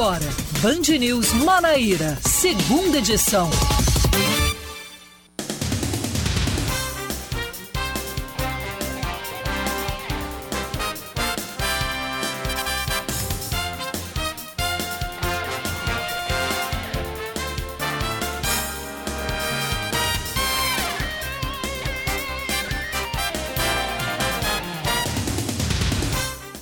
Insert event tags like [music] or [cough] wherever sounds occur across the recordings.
agora, Band News Manaíra, segunda edição.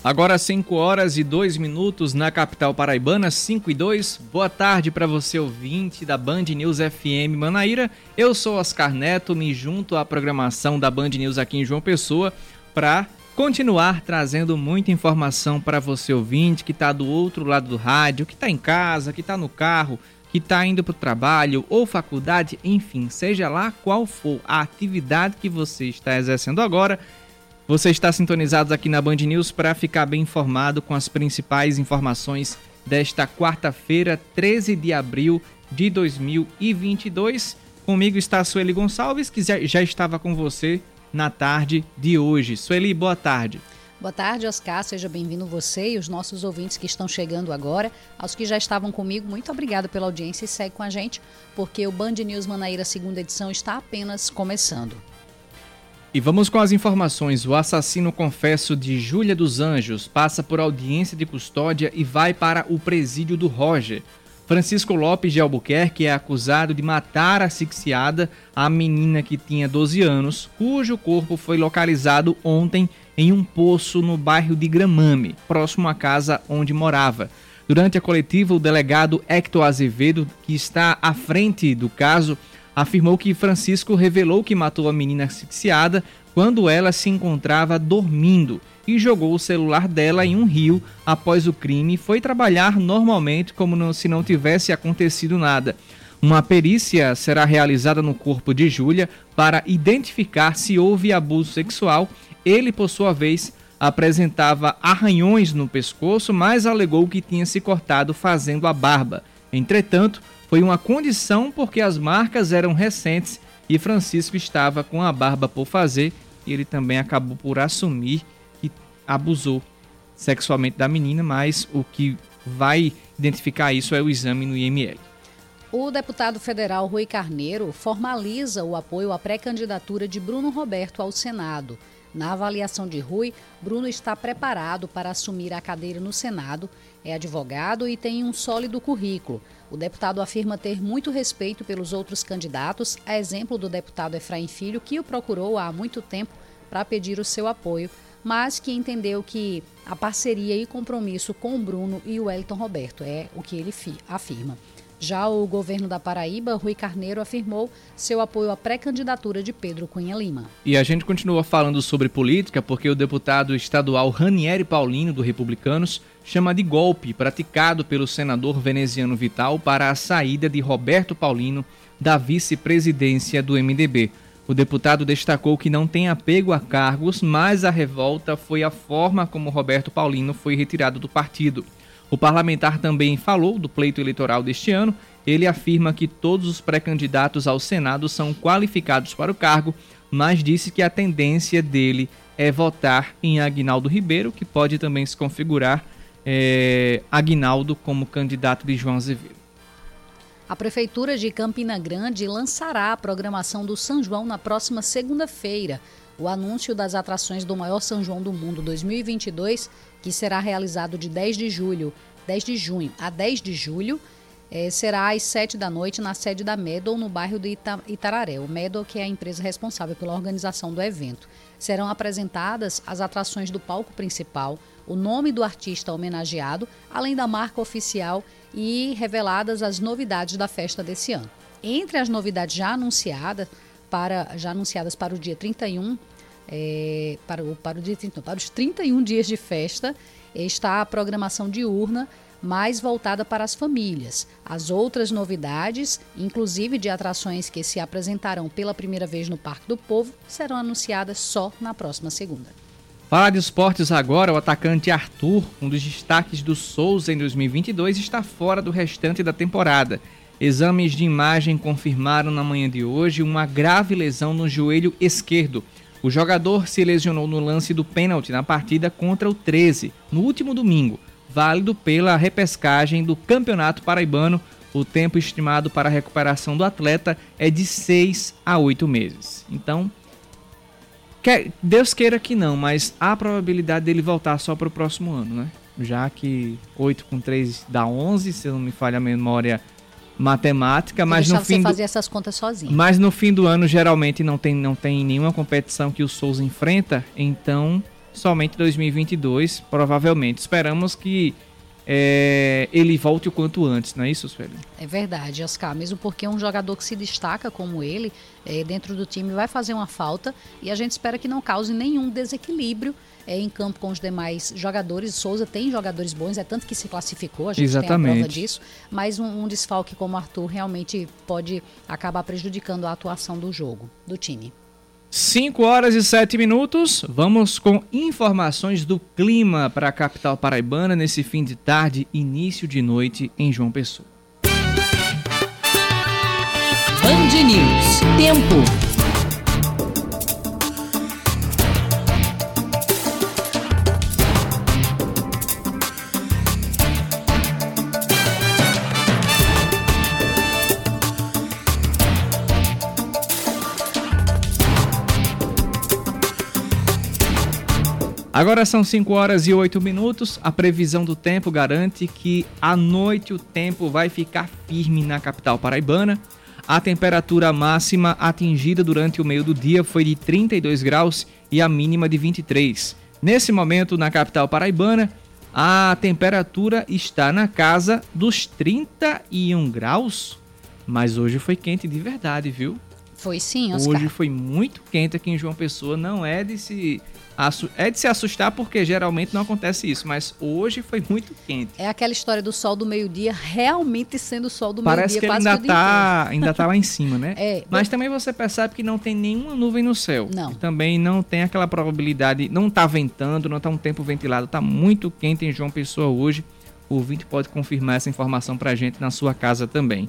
Agora 5 horas e 2 minutos na capital paraibana, 5 e 2. Boa tarde para você ouvinte da Band News FM Manaíra. Eu sou Oscar Neto, me junto à programação da Band News aqui em João Pessoa para continuar trazendo muita informação para você ouvinte que está do outro lado do rádio, que está em casa, que está no carro, que está indo para o trabalho ou faculdade, enfim, seja lá qual for a atividade que você está exercendo agora você está sintonizado aqui na Band News para ficar bem informado com as principais informações desta quarta-feira, 13 de abril de 2022. Comigo está a Sueli Gonçalves, que já estava com você na tarde de hoje. Sueli, boa tarde. Boa tarde, Oscar. Seja bem-vindo você e os nossos ouvintes que estão chegando agora. Aos que já estavam comigo, muito obrigada pela audiência e segue com a gente, porque o Band News Manaíra segunda edição está apenas começando. E vamos com as informações. O assassino confesso de Júlia dos Anjos passa por audiência de custódia e vai para o presídio do Roger. Francisco Lopes de Albuquerque é acusado de matar asfixiada a menina que tinha 12 anos, cujo corpo foi localizado ontem em um poço no bairro de Gramame, próximo à casa onde morava. Durante a coletiva, o delegado Hector Azevedo, que está à frente do caso, afirmou que Francisco revelou que matou a menina asfixiada quando ela se encontrava dormindo e jogou o celular dela em um rio após o crime e foi trabalhar normalmente como se não tivesse acontecido nada. Uma perícia será realizada no corpo de Júlia para identificar se houve abuso sexual. Ele, por sua vez, apresentava arranhões no pescoço, mas alegou que tinha se cortado fazendo a barba. Entretanto, foi uma condição porque as marcas eram recentes e Francisco estava com a barba por fazer e ele também acabou por assumir que abusou sexualmente da menina, mas o que vai identificar isso é o exame no IML. O deputado federal Rui Carneiro formaliza o apoio à pré-candidatura de Bruno Roberto ao Senado. Na avaliação de Rui, Bruno está preparado para assumir a cadeira no Senado, é advogado e tem um sólido currículo. O deputado afirma ter muito respeito pelos outros candidatos, a exemplo do deputado Efraim Filho, que o procurou há muito tempo para pedir o seu apoio, mas que entendeu que a parceria e compromisso com o Bruno e o Wellington Roberto é o que ele afirma. Já o governo da Paraíba, Rui Carneiro, afirmou seu apoio à pré-candidatura de Pedro Cunha Lima. E a gente continua falando sobre política porque o deputado estadual Ranieri Paulino, do Republicanos, chama de golpe praticado pelo senador veneziano Vital para a saída de Roberto Paulino da vice-presidência do MDB. O deputado destacou que não tem apego a cargos, mas a revolta foi a forma como Roberto Paulino foi retirado do partido. O parlamentar também falou do pleito eleitoral deste ano. Ele afirma que todos os pré-candidatos ao Senado são qualificados para o cargo, mas disse que a tendência dele é votar em Agnaldo Ribeiro, que pode também se configurar é, Agnaldo como candidato de João Azevedo. A Prefeitura de Campina Grande lançará a programação do São João na próxima segunda-feira. O anúncio das atrações do maior São João do Mundo 2022 que será realizado de 10 de julho, 10 de junho a 10 de julho, é, será às 7 da noite na sede da Medal, no bairro de Ita Itararé. O Medal, que é a empresa responsável pela organização do evento. Serão apresentadas as atrações do palco principal, o nome do artista homenageado, além da marca oficial e reveladas as novidades da festa desse ano. Entre as novidades já anunciadas para, já anunciadas para o dia 31 é, para, o, para, o dia, então, para os 31 dias de festa, está a programação diurna mais voltada para as famílias. As outras novidades, inclusive de atrações que se apresentarão pela primeira vez no Parque do Povo, serão anunciadas só na próxima segunda. Falar de esportes agora, o atacante Arthur, um dos destaques do Souza em 2022, está fora do restante da temporada. Exames de imagem confirmaram na manhã de hoje uma grave lesão no joelho esquerdo. O jogador se lesionou no lance do pênalti na partida contra o 13, no último domingo. válido pela repescagem do Campeonato Paraibano. O tempo estimado para a recuperação do atleta é de 6 a 8 meses. Então, Deus queira que não, mas há a probabilidade dele voltar só para o próximo ano, né? Já que 8 com 3 dá 11, se não me falha a memória matemática, mas no fim você fazer essas contas sozinho. Mas no fim do ano geralmente não tem não tem nenhuma competição que o Souza enfrenta, então somente 2022, provavelmente. Esperamos que é, ele volte o quanto antes, não é isso, Sueli? É verdade, Oscar. Mesmo porque um jogador que se destaca como ele, é, dentro do time, vai fazer uma falta e a gente espera que não cause nenhum desequilíbrio é, em campo com os demais jogadores. Souza tem jogadores bons, é tanto que se classificou, a gente Exatamente. tem a prova disso. Mas um, um desfalque como o Arthur realmente pode acabar prejudicando a atuação do jogo, do time. 5 horas e 7 minutos. Vamos com informações do clima para a capital paraibana nesse fim de tarde, início de noite em João Pessoa. Band News. Tempo. Agora são 5 horas e 8 minutos. A previsão do tempo garante que à noite o tempo vai ficar firme na capital paraibana. A temperatura máxima atingida durante o meio do dia foi de 32 graus e a mínima de 23. Nesse momento, na capital paraibana, a temperatura está na casa dos 31 graus. Mas hoje foi quente de verdade, viu? Foi sim, Oscar. Hoje foi muito quente aqui em João Pessoa. Não é de se é de se assustar porque geralmente não acontece isso, mas hoje foi muito quente. É aquela história do sol do meio-dia realmente sendo o sol do meio-dia Parece que ainda tá, [laughs] ainda tá lá em cima, né? É, mas também você percebe que não tem nenhuma nuvem no céu. Não. E também não tem aquela probabilidade, não tá ventando, não tá um tempo ventilado, tá muito quente em João Pessoa hoje. O ouvinte pode confirmar essa informação pra gente na sua casa também.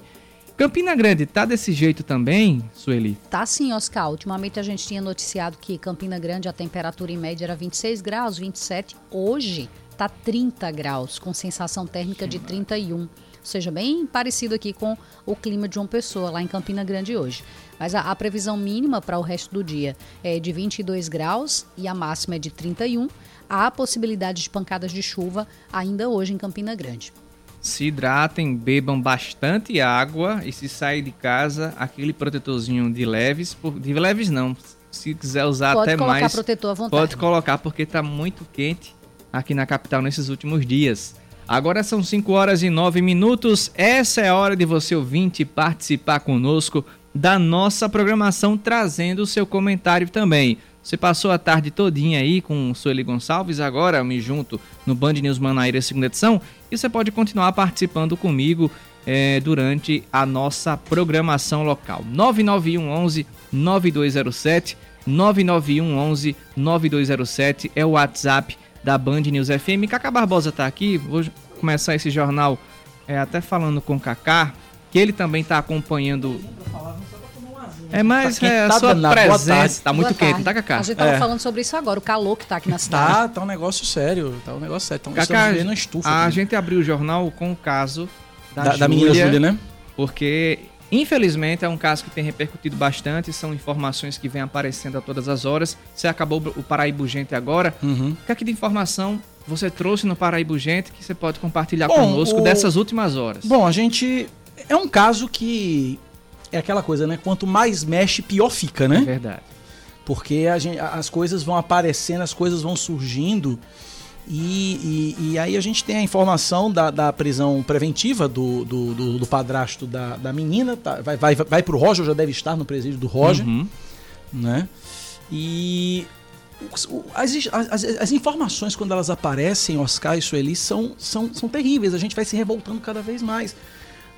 Campina Grande tá desse jeito também, Sueli? Tá sim, Oscar. Ultimamente a gente tinha noticiado que Campina Grande a temperatura em média era 26 graus, 27. Hoje tá 30 graus, com sensação térmica de 31. Ou seja, bem parecido aqui com o clima de uma pessoa lá em Campina Grande hoje. Mas a, a previsão mínima para o resto do dia é de 22 graus e a máxima é de 31. Há possibilidade de pancadas de chuva ainda hoje em Campina Grande se hidratem, bebam bastante água e se sair de casa, aquele protetorzinho de leves, de leves não, se quiser usar pode até mais, protetor à vontade. pode colocar porque está muito quente aqui na capital nesses últimos dias. Agora são 5 horas e 9 minutos. Essa é a hora de você ouvinte participar conosco da nossa programação, trazendo o seu comentário também. Você passou a tarde todinha aí com Sueli Gonçalves, agora me junto no Band News Manaíra segunda edição, e você pode continuar participando comigo é, durante a nossa programação local. 991 11 9207 991 11 9207 é o WhatsApp da Band News FM. Cacá Barbosa está aqui, vou começar esse jornal é, até falando com Cacá, que ele também está acompanhando é mais tá é, a sua presença. Tá muito quente, tá, Cacá? A gente tava é. falando sobre isso agora, o calor que tá aqui na tá, cidade. Tá, tá um negócio sério. Tá um negócio sério. Então, Cacá, vendo estufa. A aqui. gente abriu o jornal com o caso da, da, Júlia, da menina Júlia, né? Porque, infelizmente, é um caso que tem repercutido bastante. São informações que vêm aparecendo a todas as horas. Você acabou o Paraíba Gente agora. Uhum. O que aqui de informação você trouxe no Paraíba Gente que você pode compartilhar Bom, conosco o... dessas últimas horas? Bom, a gente. É um caso que é aquela coisa, né? Quanto mais mexe, pior fica, né? É verdade. Porque gente, as coisas vão aparecendo, as coisas vão surgindo. E, e, e aí a gente tem a informação da, da prisão preventiva do, do, do, do padrasto da, da menina. Tá, vai, vai, vai pro Roger, já deve estar no presídio do Roger. Uhum. Né? E as, as, as, informações, quando elas aparecem, Oscar e Sueli, são, são, são terríveis. A gente vai se revoltando cada vez mais.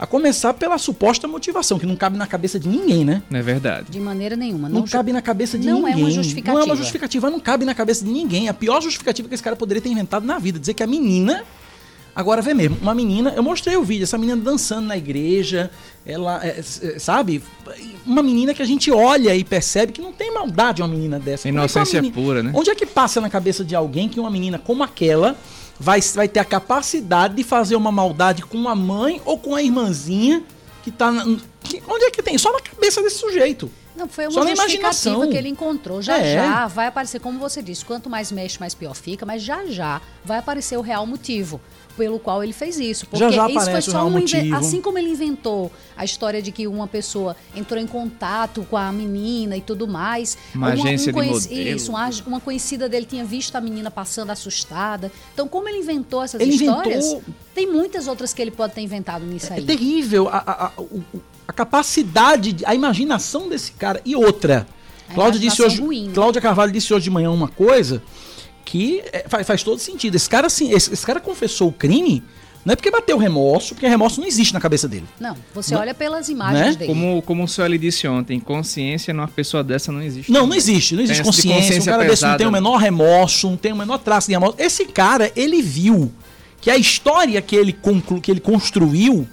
A começar pela suposta motivação, que não cabe na cabeça de ninguém, né? É verdade. De maneira nenhuma. Não, não cabe na cabeça de não ninguém. Não é uma justificativa. Não é uma justificativa, não cabe na cabeça de ninguém. A pior justificativa que esse cara poderia ter inventado na vida. Dizer que a menina. Agora vê mesmo, uma menina, eu mostrei o vídeo, essa menina dançando na igreja, ela, é, é, sabe? Uma menina que a gente olha e percebe que não tem maldade uma menina dessa. Inocência menina, pura, né? Onde é que passa na cabeça de alguém que uma menina como aquela vai, vai ter a capacidade de fazer uma maldade com a mãe ou com a irmãzinha que tá. Na, que, onde é que tem? Só na cabeça desse sujeito. Não, foi uma Só justificativa imaginação. que ele encontrou. Já É. já vai aparecer, como você disse, quanto mais mexe, mais pior fica, mas já já vai aparecer o real motivo pelo qual ele fez isso. Porque Já já isso foi só um motivo. Assim como ele inventou a história de que uma pessoa entrou em contato com a menina e tudo mais. Uma agência de conheci- modelo. Isso, uma, uma conhecida dele tinha visto a menina passando assustada. Então, como ele inventou essas Ele histórias, inventou- tem muitas outras que ele pode ter inventado nisso É aí. terrível a, a, a, a capacidade, de- a imaginação desse cara. E outra. Cláudia, disse hoje, ruim, né? Cláudia Carvalho disse hoje de manhã uma coisa que é, faz, faz todo sentido. Esse cara, assim, esse, esse cara confessou o crime, não é porque bateu remorso, porque remorso não existe na cabeça dele. Não, você Não- olha pelas imagens Né? dele. Como, como o Sueli disse ontem, consciência numa pessoa dessa não existe. Não, não existe. Não existe consciência. consciência um cara desse não pesada. tem o menor remorso, não tem o menor traço de remorso. Esse cara, ele viu que a história que ele, conclu, que ele construiu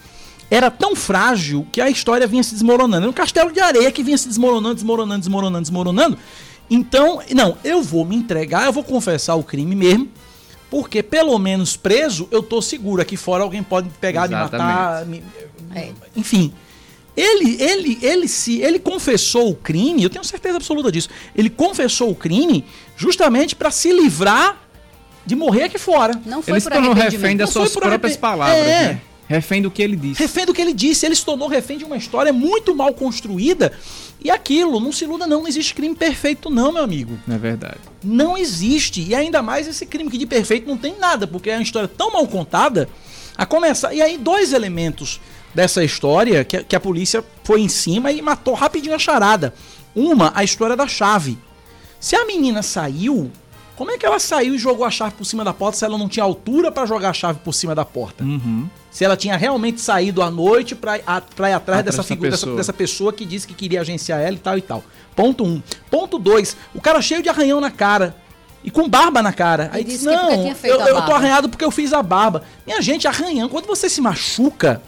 era tão frágil que a história vinha se desmoronando. Era um castelo de areia que vinha se desmoronando, desmoronando, desmoronando, desmoronando. Então, não, eu vou me entregar, eu vou confessar o crime mesmo. Porque pelo menos preso, eu tô seguro. Aqui fora alguém pode pegar, me matar. me- É. enfim. Ele, ele, ele se, ele confessou o crime, eu tenho certeza absoluta disso. Ele confessou o crime justamente para se livrar de morrer aqui fora. Não foi Ele se tornou refém das suas próprias palavras, É. né? Refém do que ele disse. Refém do que ele disse, ele se tornou refém de uma história muito mal construída. E aquilo, não se iluda não, não existe crime perfeito não, meu amigo. Não é verdade. Não existe. E ainda mais esse crime que de perfeito não tem nada, porque é uma história tão mal contada. A começar. E aí, dois elementos dessa história que, a- que a polícia foi em cima e matou rapidinho a charada. Uma, a história da chave. Se a menina saiu, como é que ela saiu e jogou a chave por cima da porta se ela não tinha altura pra jogar a chave por cima da porta? Uhum. Se ela tinha realmente saído à noite pra, a- pra ir atrás Atrás dessa dessa figura, dessa, pessoa. dessa pessoa que disse que queria agenciar ela e tal e tal. Ponto um. Ponto dois. O cara cheio de arranhão na cara. E com barba na cara. Aí disse, não, eu, eu tô barba." arranhado porque eu fiz a barba. Minha gente, arranhão, quando você se machuca,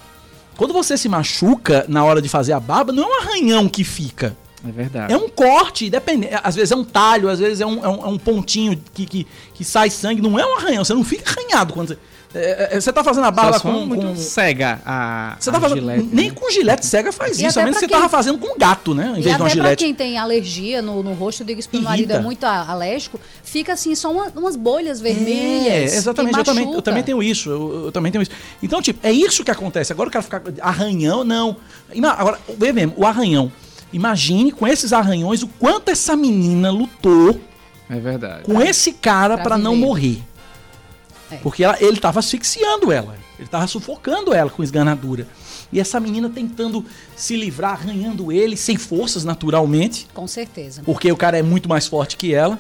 quando você se machuca na hora de fazer a barba, não é um arranhão que fica. É verdade. É um corte, depende, às vezes é um talho, às vezes é um, é um, é um pontinho que, que, que sai sangue. Não é um arranhão, você não fica arranhado quando você. é, é, você tá fazendo a barba for com. muito com- cega a, você a tá fazendo. gilete, nem né? com gilete cega faz E isso, a menos que você tava quem- fazendo com gato, né? Em E vez de uma até pra gilete. quem tem alergia no, no rosto, eu digo isso pro meu marido, é muito alérgico, fica assim, só uma- umas bolhas É, vermelhas. exatamente, que eu também, eu também tenho isso, eu, eu também tenho isso. Então, tipo, é isso que acontece. Agora o cara ficar arranhão, não. Agora, vê mesmo, o arranhão. Imagine com esses arranhões o quanto essa menina lutou É verdade. com esse cara pra pra não morrer. É. Porque ela- ele tava asfixiando ela. Ele tava sufocando ela com esganadura. E essa menina tentando se livrar, arranhando ele, sem forças, naturalmente. Com certeza. Porque o cara é muito mais forte que ela.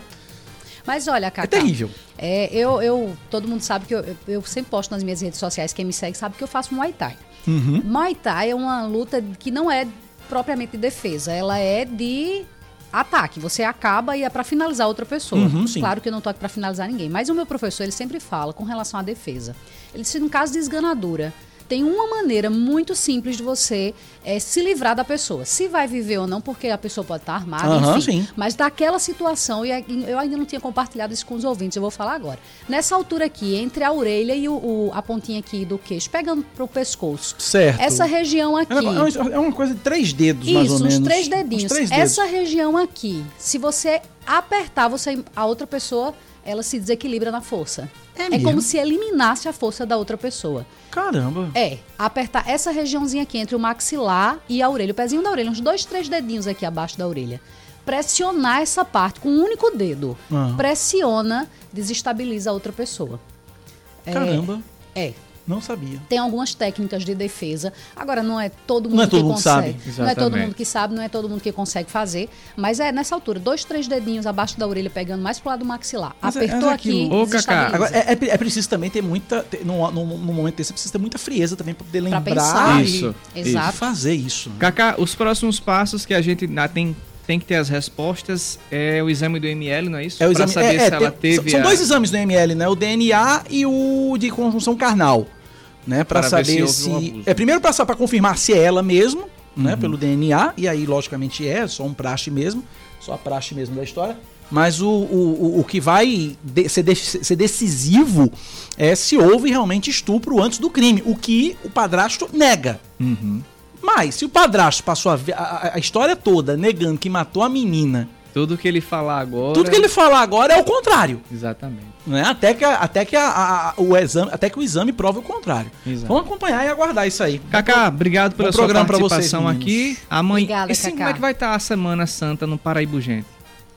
Mas olha, É Cacá. terrível. É, eu, eu, todo mundo sabe que eu, eu, eu sempre posto nas minhas redes sociais, quem me segue sabe que eu faço Muay Thai. Uhum. Muay Thai é uma luta que não é propriamente de defesa, ela é de ataque. Você acaba e é pra finalizar outra pessoa. Uhum. Claro que eu não tô aqui pra finalizar ninguém, mas o meu professor, ele sempre fala com relação à defesa. Ele disse, no caso de esganadura, tem uma maneira muito simples de você eh, se livrar da pessoa. Se vai viver ou não, porque a pessoa pode estar armada, Aham, enfim. sim. Mas daquela situação, e eu ainda não tinha compartilhado isso com os ouvintes, eu vou falar agora. Nessa altura aqui, entre a orelha e o, o- a pontinha aqui do queixo, pegando pro pescoço. Certo. Essa região É aqui. É uma, é uma coisa de três dedos, mais Isso, ou uns menos. três dedinhos. Uns três dedos. Essa região aqui, se você apertar, você, a outra pessoa, ela se desequilibra na força. É É, como se eliminasse a força da outra pessoa. Caramba. É, apertar essa regiãozinha aqui entre o maxilar e a orelha, o pezinho da orelha, uns dois, três dedinhos aqui abaixo da orelha. Pressionar essa parte com um único dedo. Ah. Pressiona, desestabiliza a outra pessoa. É, Caramba. É. Não sabia. Tem algumas técnicas de defesa. Agora, não é todo mundo Não é todo que mundo consegue. sabe. Não é todo mundo que sabe, não é todo mundo que consegue fazer. Mas é nessa altura, dois, três dedinhos abaixo da orelha, pegando mais pro lado do maxilar. Mas é- Apertou mas é aqui, aquilo. Ô, Cacá. Agora, é, é- é preciso também ter muita. ter- num, num, num momento desse, precisa ter muita frieza também pra poder lembrar pensar. e- Isso, e Exato. fazer isso. Kaká, os próximos passos que a gente tem, tem que ter as respostas é o exame do ML, não é isso? É o Pra exame, saber é, é, se ela tem- teve são a- dois exames do ML, né? O DNA e o de conjunção carnal, né? Para saber se se, um é primeiro para para confirmar se é ela mesmo, né? Uhum. Pelo DNA e aí logicamente é só um praxe mesmo, só a praxe mesmo da história. Mas o, o, o que vai de, ser, de, ser decisivo é se houve realmente estupro antes do crime, o que o padrasto nega. Uhum. Mas se o padrasto passou a, a, a história toda negando que matou a menina tudo que ele falar agora. Tudo que ele falar agora é o contrário. Exatamente. Né? Até que, até que, a, a, o exame, até que o exame prove o contrário. Exato. Vamos acompanhar e aguardar isso aí. Cacá, obrigado pela sua participação vocês, aqui. Amanhã. Obrigada, e sim, Cacá. como é que vai estar a Semana Santa no Paraíba, gente?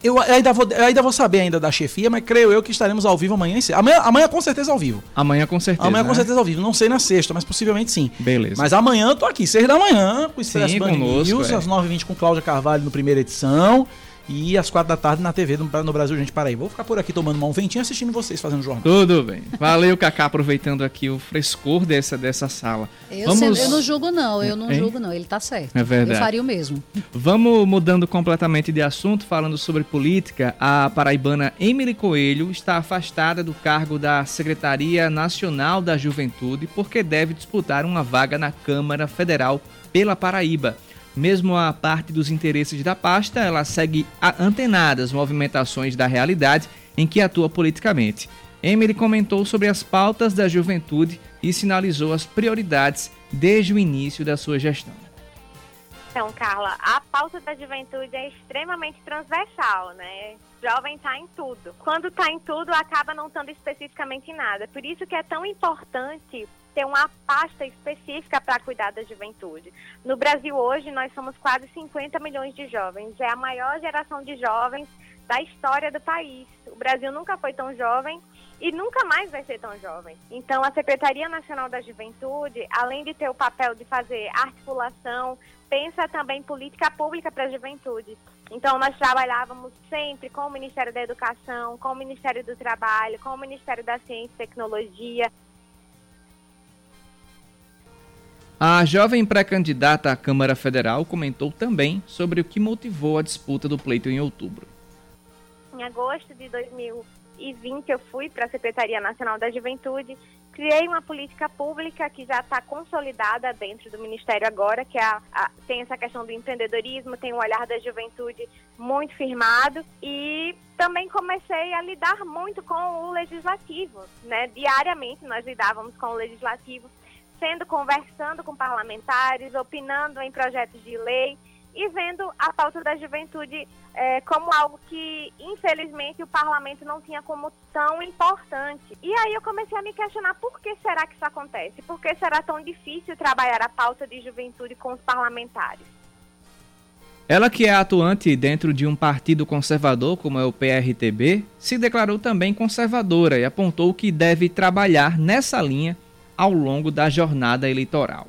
Eu ainda, vou, eu ainda vou saber ainda da chefia, mas creio eu que estaremos ao vivo amanhã. Amanhã, amanhã com certeza ao vivo. Amanhã com certeza. Amanhã com né? certeza ao vivo. Não sei na sexta, mas possivelmente sim. Beleza. Mas amanhã eu tô aqui, seis da manhã, com o Expresso Band conosco, News, é. às 9h20 com Cláudia Carvalho no primeira edição. E às quatro da tarde na TV do- no Brasil Gente Paraíba. Vou ficar por aqui tomando uma um ventinho assistindo vocês fazendo jornal. Tudo bem. Valeu, Cacá, aproveitando aqui o frescor dessa, dessa sala. Eu, Vamos- sei- eu não julgo, não. Eu não Hein? julgo, não. Ele tá certo. É verdade. Eu faria o mesmo. Vamos mudando completamente de assunto, falando sobre política. A paraibana Emily Coelho está afastada do cargo da Secretaria Nacional da Juventude porque deve disputar uma vaga na Câmara Federal pela Paraíba. Mesmo a parte dos interesses da pasta, ela segue antenada às movimentações da realidade em que atua politicamente. Emily comentou sobre as pautas da juventude e sinalizou as prioridades desde o início da sua gestão. Então, Carla, a pauta da juventude é extremamente transversal, né? Jovem está em tudo. Quando está em tudo, acaba não estando especificamente em nada. Por isso que é tão importante ter uma pasta específica para cuidar da juventude. No Brasil hoje, nós somos quase 50 milhões de jovens. É a maior geração de jovens da história do país. O Brasil nunca foi tão jovem e nunca mais vai ser tão jovem. Então, a Secretaria Nacional da Juventude, além de ter o papel de fazer articulação, pensa também política pública para a juventude. Então, nós trabalhávamos sempre com o Ministério da Educação, com o Ministério do Trabalho, com o Ministério da Ciência e Tecnologia, A jovem pré-candidata à Câmara Federal comentou também sobre o que motivou a disputa do pleito em outubro. Em agosto de 2020, eu fui para a Secretaria Nacional da Juventude, criei uma política pública que já está consolidada dentro do Ministério agora, que é a- a- tem essa questão do empreendedorismo, tem o olhar da juventude muito firmado e também comecei a lidar muito com o legislativo, né? Diariamente nós lidávamos com o legislativo, sendo conversando com parlamentares, opinando em projetos de lei e vendo a pauta da juventude é, como algo que, infelizmente, o parlamento não tinha como tão importante. E aí eu comecei a me questionar por que será que isso acontece? Por que será tão difícil trabalhar a pauta de juventude com os parlamentares? Ela, que é atuante dentro de um partido conservador, como é o PRTB, se declarou também conservadora e apontou que deve trabalhar nessa linha ao longo da jornada eleitoral.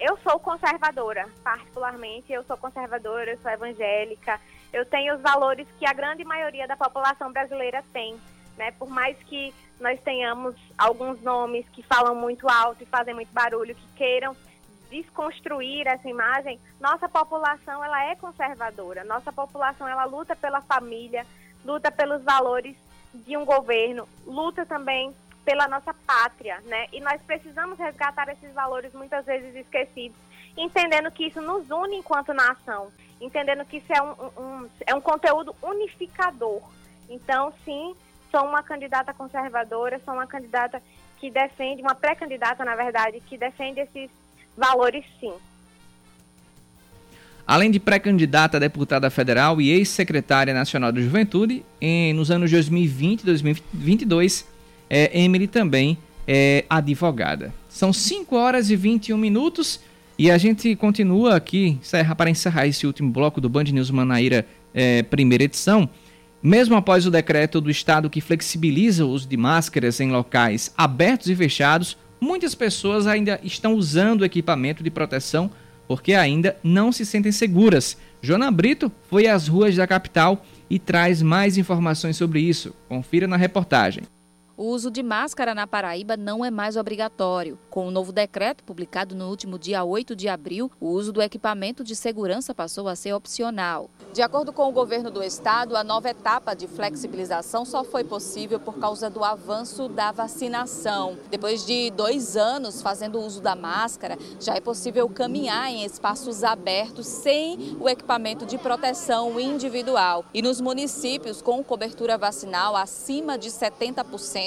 eu sou conservadora, particularmente, eu sou conservadora, eu sou evangélica, eu tenho os valores que a grande maioria da população brasileira tem, né? Por mais que nós tenhamos alguns nomes que falam muito alto e fazem muito barulho, que queiram desconstruir essa imagem, nossa população ela é conservadora, nossa população ela luta pela família, luta pelos valores de um governo, luta também pela nossa pátria, né? E nós precisamos resgatar esses valores muitas vezes esquecidos, entendendo que isso nos une enquanto nação, entendendo que isso é um, um- é um conteúdo unificador. Então, sim, sou uma candidata conservadora, sou uma candidata que defende, uma pré-candidata, na verdade, que defende esses valores, sim. Além de pré-candidata a deputada federal e ex-secretária nacional da Juventude, em- nos anos 2020 e 2022, é, Emily também é advogada. São 5 horas e 21 minutos e a gente continua aqui, encerra, para encerrar esse último bloco do Band News Manaíra, é, primeira edição. Mesmo após o decreto do Estado que flexibiliza o uso de máscaras em locais abertos e fechados, muitas pessoas ainda estão usando equipamento de proteção porque ainda não se sentem seguras. Joana Brito foi às ruas da capital e traz mais informações sobre isso. Confira na reportagem. O uso de máscara na Paraíba não é mais obrigatório. Com o novo decreto publicado no último dia 8 de abril, o uso do equipamento de segurança passou a ser opcional. De acordo com o governo do estado, a nova etapa de flexibilização só foi possível por causa do avanço da vacinação. Depois de dois anos fazendo uso da máscara, já é possível caminhar em espaços abertos sem o equipamento de proteção individual. E nos municípios com cobertura vacinal acima de 70%,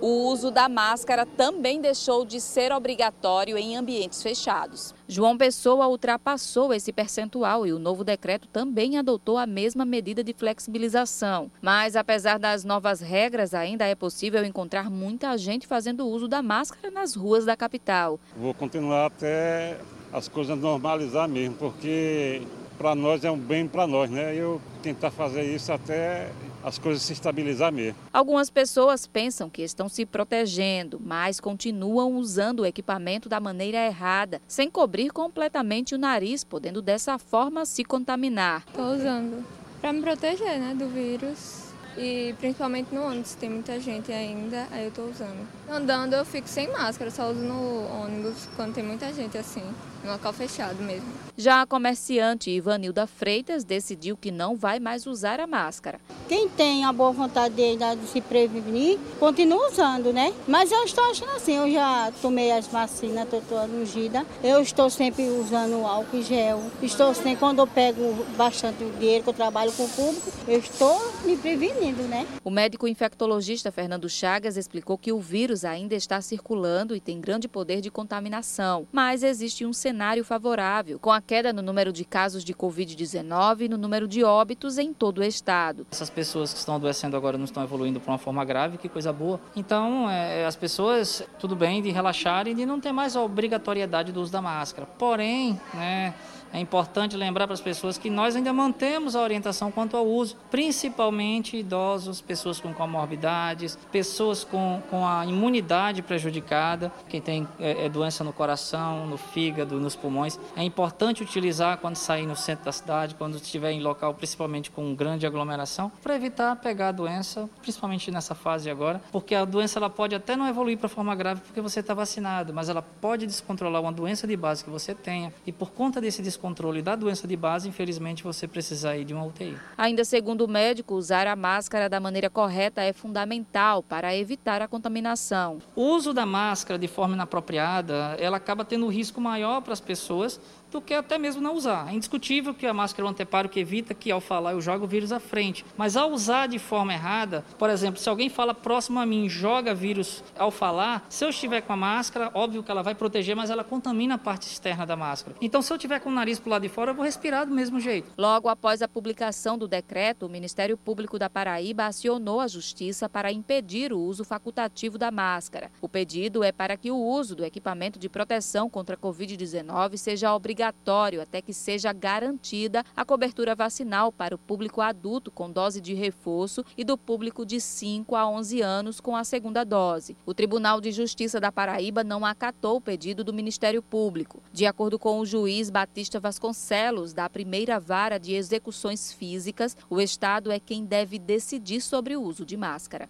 o uso da máscara também deixou de ser obrigatório em ambientes fechados. João Pessoa ultrapassou esse percentual e o novo decreto também adotou a mesma medida de flexibilização. Mas, apesar das novas regras, ainda é possível encontrar muita gente fazendo uso da máscara nas ruas da capital. Vou continuar até as coisas normalizar mesmo, porque para nós é um bem para nós, né? Eu tentar fazer isso até as coisas se estabilizar mesmo. Algumas pessoas pensam que estão se protegendo, mas continuam usando o equipamento da maneira errada, sem cobrir completamente o nariz, podendo dessa forma se contaminar. Estou usando para me proteger, né, do vírus. E principalmente no ônibus, tem muita gente ainda, aí eu tô usando. Andando eu fico sem máscara, só uso no ônibus quando tem muita gente assim, no local fechado mesmo. Já a comerciante Ivanilda Freitas decidiu que não vai mais usar a máscara. Quem tem a boa vontade de, de se prevenir, continua usando, né? Mas eu estou achando assim, eu já tomei as vacinas, estou toda ungida. Eu estou sempre usando álcool gel. Estou sempre, quando eu pego bastante dinheiro, que eu trabalho com o público, eu estou me prevenindo, né? O médico infectologista Fernando Chagas explicou que o vírus ainda está circulando e tem grande poder de contaminação, mas existe um cenário favorável, com a queda no número de casos de Covid-19 e no número de óbitos em todo o estado. Essas pessoas que estão adoecendo agora não estão evoluindo para uma forma grave, que coisa boa. Então, é, as pessoas, tudo bem de relaxarem e de não ter mais a obrigatoriedade do uso da máscara. Porém, né, é importante lembrar para as pessoas que nós ainda mantemos a orientação quanto ao uso, principalmente idosos, pessoas com comorbidades, pessoas com, com a imunidade prejudicada, quem tem é, é, doença no coração, no fígado, nos pulmões. É importante utilizar quando sair no centro da cidade, quando estiver em local principalmente com grande aglomeração, para evitar pegar a doença, principalmente nessa fase agora, porque a doença ela pode até não evoluir para forma grave porque você está vacinado, mas ela pode descontrolar uma doença de base que você tenha e por conta desse descontrole da doença de base, infelizmente você precisa ir de uma UTI. Ainda segundo o médico, usar a máscara da maneira correta é fundamental para evitar a contaminação. O uso da máscara de forma inapropriada, ela acaba tendo um risco maior para as pessoas do que até mesmo não usar. É indiscutível que a máscara é um anteparo que evita que ao falar eu jogo o vírus à frente. Mas ao usar de forma errada, por exemplo, se alguém fala próximo a mim, joga vírus ao falar, se eu estiver com a máscara, óbvio que ela vai proteger, mas ela contamina a parte externa da máscara. Então se eu tiver com o nariz para o lado de fora, eu vou respirar do mesmo jeito. Logo após a publicação do decreto, o Ministério Público da Paraíba acionou a Justiça para impedir o uso facultativo da máscara. O pedido é para que o uso do equipamento de proteção contra a Covid-19 seja obrigatório até que seja garantida a cobertura vacinal para o público adulto com dose de reforço e do público de 5 a 11 anos com a segunda dose. O Tribunal de Justiça da Paraíba não acatou o pedido do Ministério Público. De acordo com o juiz Batista Vasconcelos, da primeira vara de execuções físicas, o Estado é quem deve decidir sobre o uso de máscara.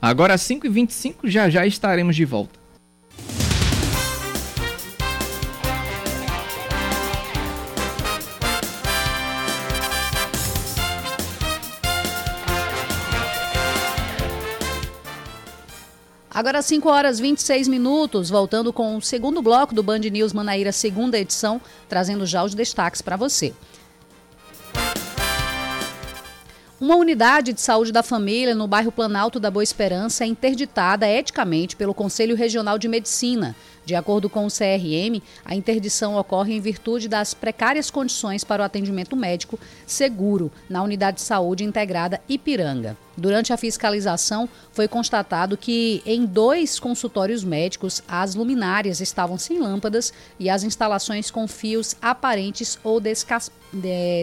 Agora às 5h25 já já estaremos de volta. Agora 5 horas 26 minutos, voltando com o segundo bloco do Band News Manaíra, segunda edição, trazendo já os destaques para você. Uma unidade de saúde da família no bairro Planalto da Boa Esperança é interditada eticamente pelo Conselho Regional de Medicina. De acordo com o CRM, a interdição ocorre em virtude das precárias condições para o atendimento médico seguro na Unidade de Saúde Integrada Ipiranga. Durante a fiscalização, foi constatado que em dois consultórios médicos as luminárias estavam sem lâmpadas e as instalações com fios aparentes ou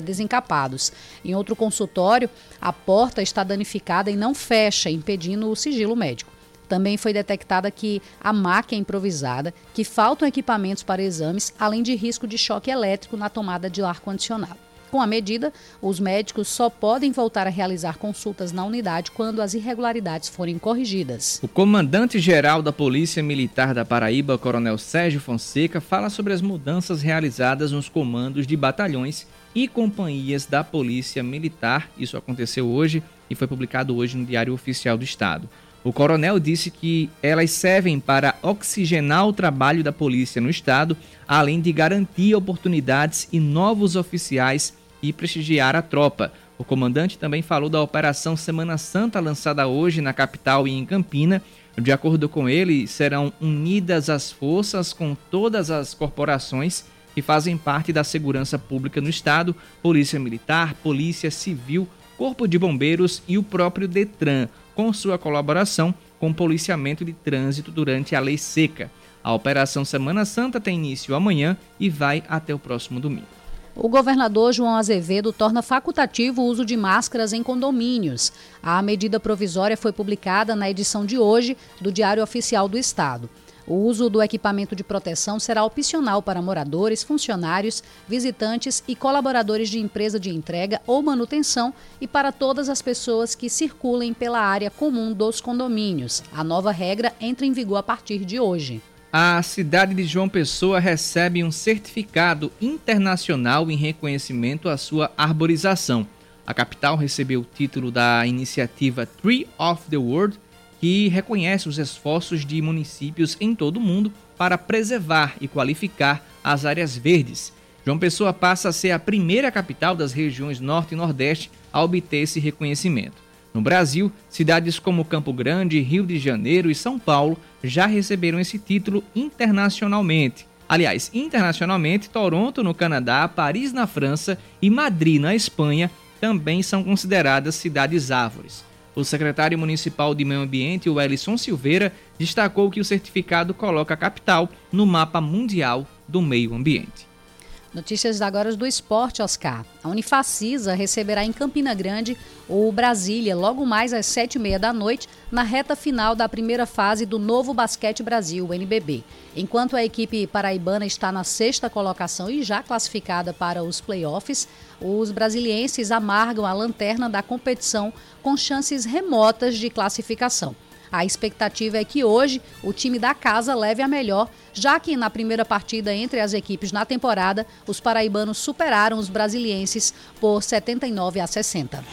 desencapados. Em outro consultório, a porta está danificada e não fecha, impedindo o sigilo médico. Também foi detectada que a máquina é improvisada, que faltam equipamentos para exames, além de risco de choque elétrico na tomada de ar-condicionado. Com a medida, os médicos só podem voltar a realizar consultas na unidade quando as irregularidades forem corrigidas. O comandante-geral da Polícia Militar da Paraíba, Coronel Sérgio Fonseca, fala sobre as mudanças realizadas nos comandos de batalhões e companhias da Polícia Militar. Isso aconteceu hoje e foi publicado hoje no Diário Oficial do Estado. O coronel disse que elas servem para oxigenar o trabalho da polícia no estado, além de garantir oportunidades e novos oficiais e prestigiar a tropa. O comandante também falou da Operação Semana Santa lançada hoje na capital e em Campina. De acordo com ele, serão unidas as forças com todas as corporações que fazem parte da segurança pública no estado, Polícia Militar, Polícia Civil, Corpo de Bombeiros e o próprio Detran com sua colaboração com o policiamento de trânsito durante a lei seca. A Operação Semana Santa tem início amanhã e vai até o próximo domingo. O governador João Azevedo torna facultativo o uso de máscaras em condomínios. A medida provisória foi publicada na edição de hoje do Diário Oficial do Estado. O uso do equipamento de proteção será opcional para moradores, funcionários, visitantes e colaboradores de empresa de entrega ou manutenção e para todas as pessoas que circulem pela área comum dos condomínios. A nova regra entra em vigor a partir de hoje. A cidade de João Pessoa recebe um certificado internacional em reconhecimento à sua arborização. A capital recebeu o título da iniciativa Tree of the World que reconhece os esforços de municípios em todo o mundo para preservar e qualificar as áreas verdes. João Pessoa passa a ser a primeira capital das regiões Norte e Nordeste a obter esse reconhecimento. No Brasil, cidades como Campo Grande, Rio de Janeiro e São Paulo já receberam esse título internacionalmente. Aliás, internacionalmente, Toronto, no Canadá, Paris, na França e Madrid, na Espanha, também são consideradas cidades árvores. O secretário municipal de Meio Ambiente, o Ellison Silveira, destacou que o certificado coloca a capital no mapa mundial do meio ambiente. Notícias agora do esporte, Oscar. A Unifacisa receberá em Campina Grande o Brasília logo mais às sete e meia da noite, na reta final da primeira fase do Novo Basquete Brasil, NBB. Enquanto a equipe paraibana está na sexta colocação e já classificada para os playoffs, os brasilienses amargam a lanterna da competição com chances remotas de classificação. A expectativa é que hoje o time da casa leve a melhor, já que na primeira partida entre as equipes na temporada, os paraibanos superaram os brasilienses por 79 a 60.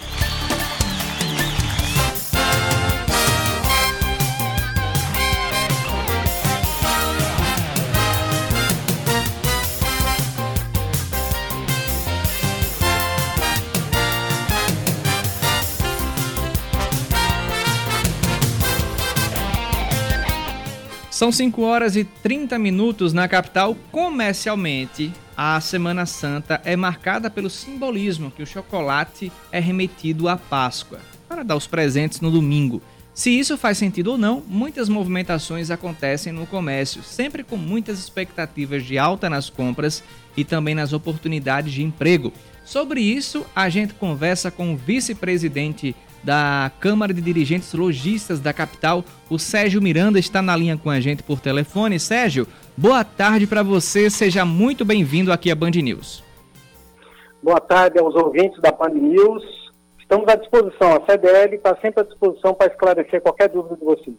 São 5 horas e 30 minutos na capital. Comercialmente, a Semana Santa é marcada pelo simbolismo que o chocolate é remetido à Páscoa, para dar os presentes no domingo. Se isso faz sentido ou não, muitas movimentações acontecem no comércio, sempre com muitas expectativas de alta nas compras e também nas oportunidades de emprego. Sobre isso, a gente conversa com o vice-presidente da Câmara de Dirigentes Logistas da capital. O Sérgio Miranda está na linha com a gente por telefone. Sérgio, boa tarde para você, seja muito bem-vindo aqui à Band News. Boa tarde aos ouvintes da Band News. Estamos à disposição, a CDL está sempre à disposição para esclarecer qualquer dúvida de vocês.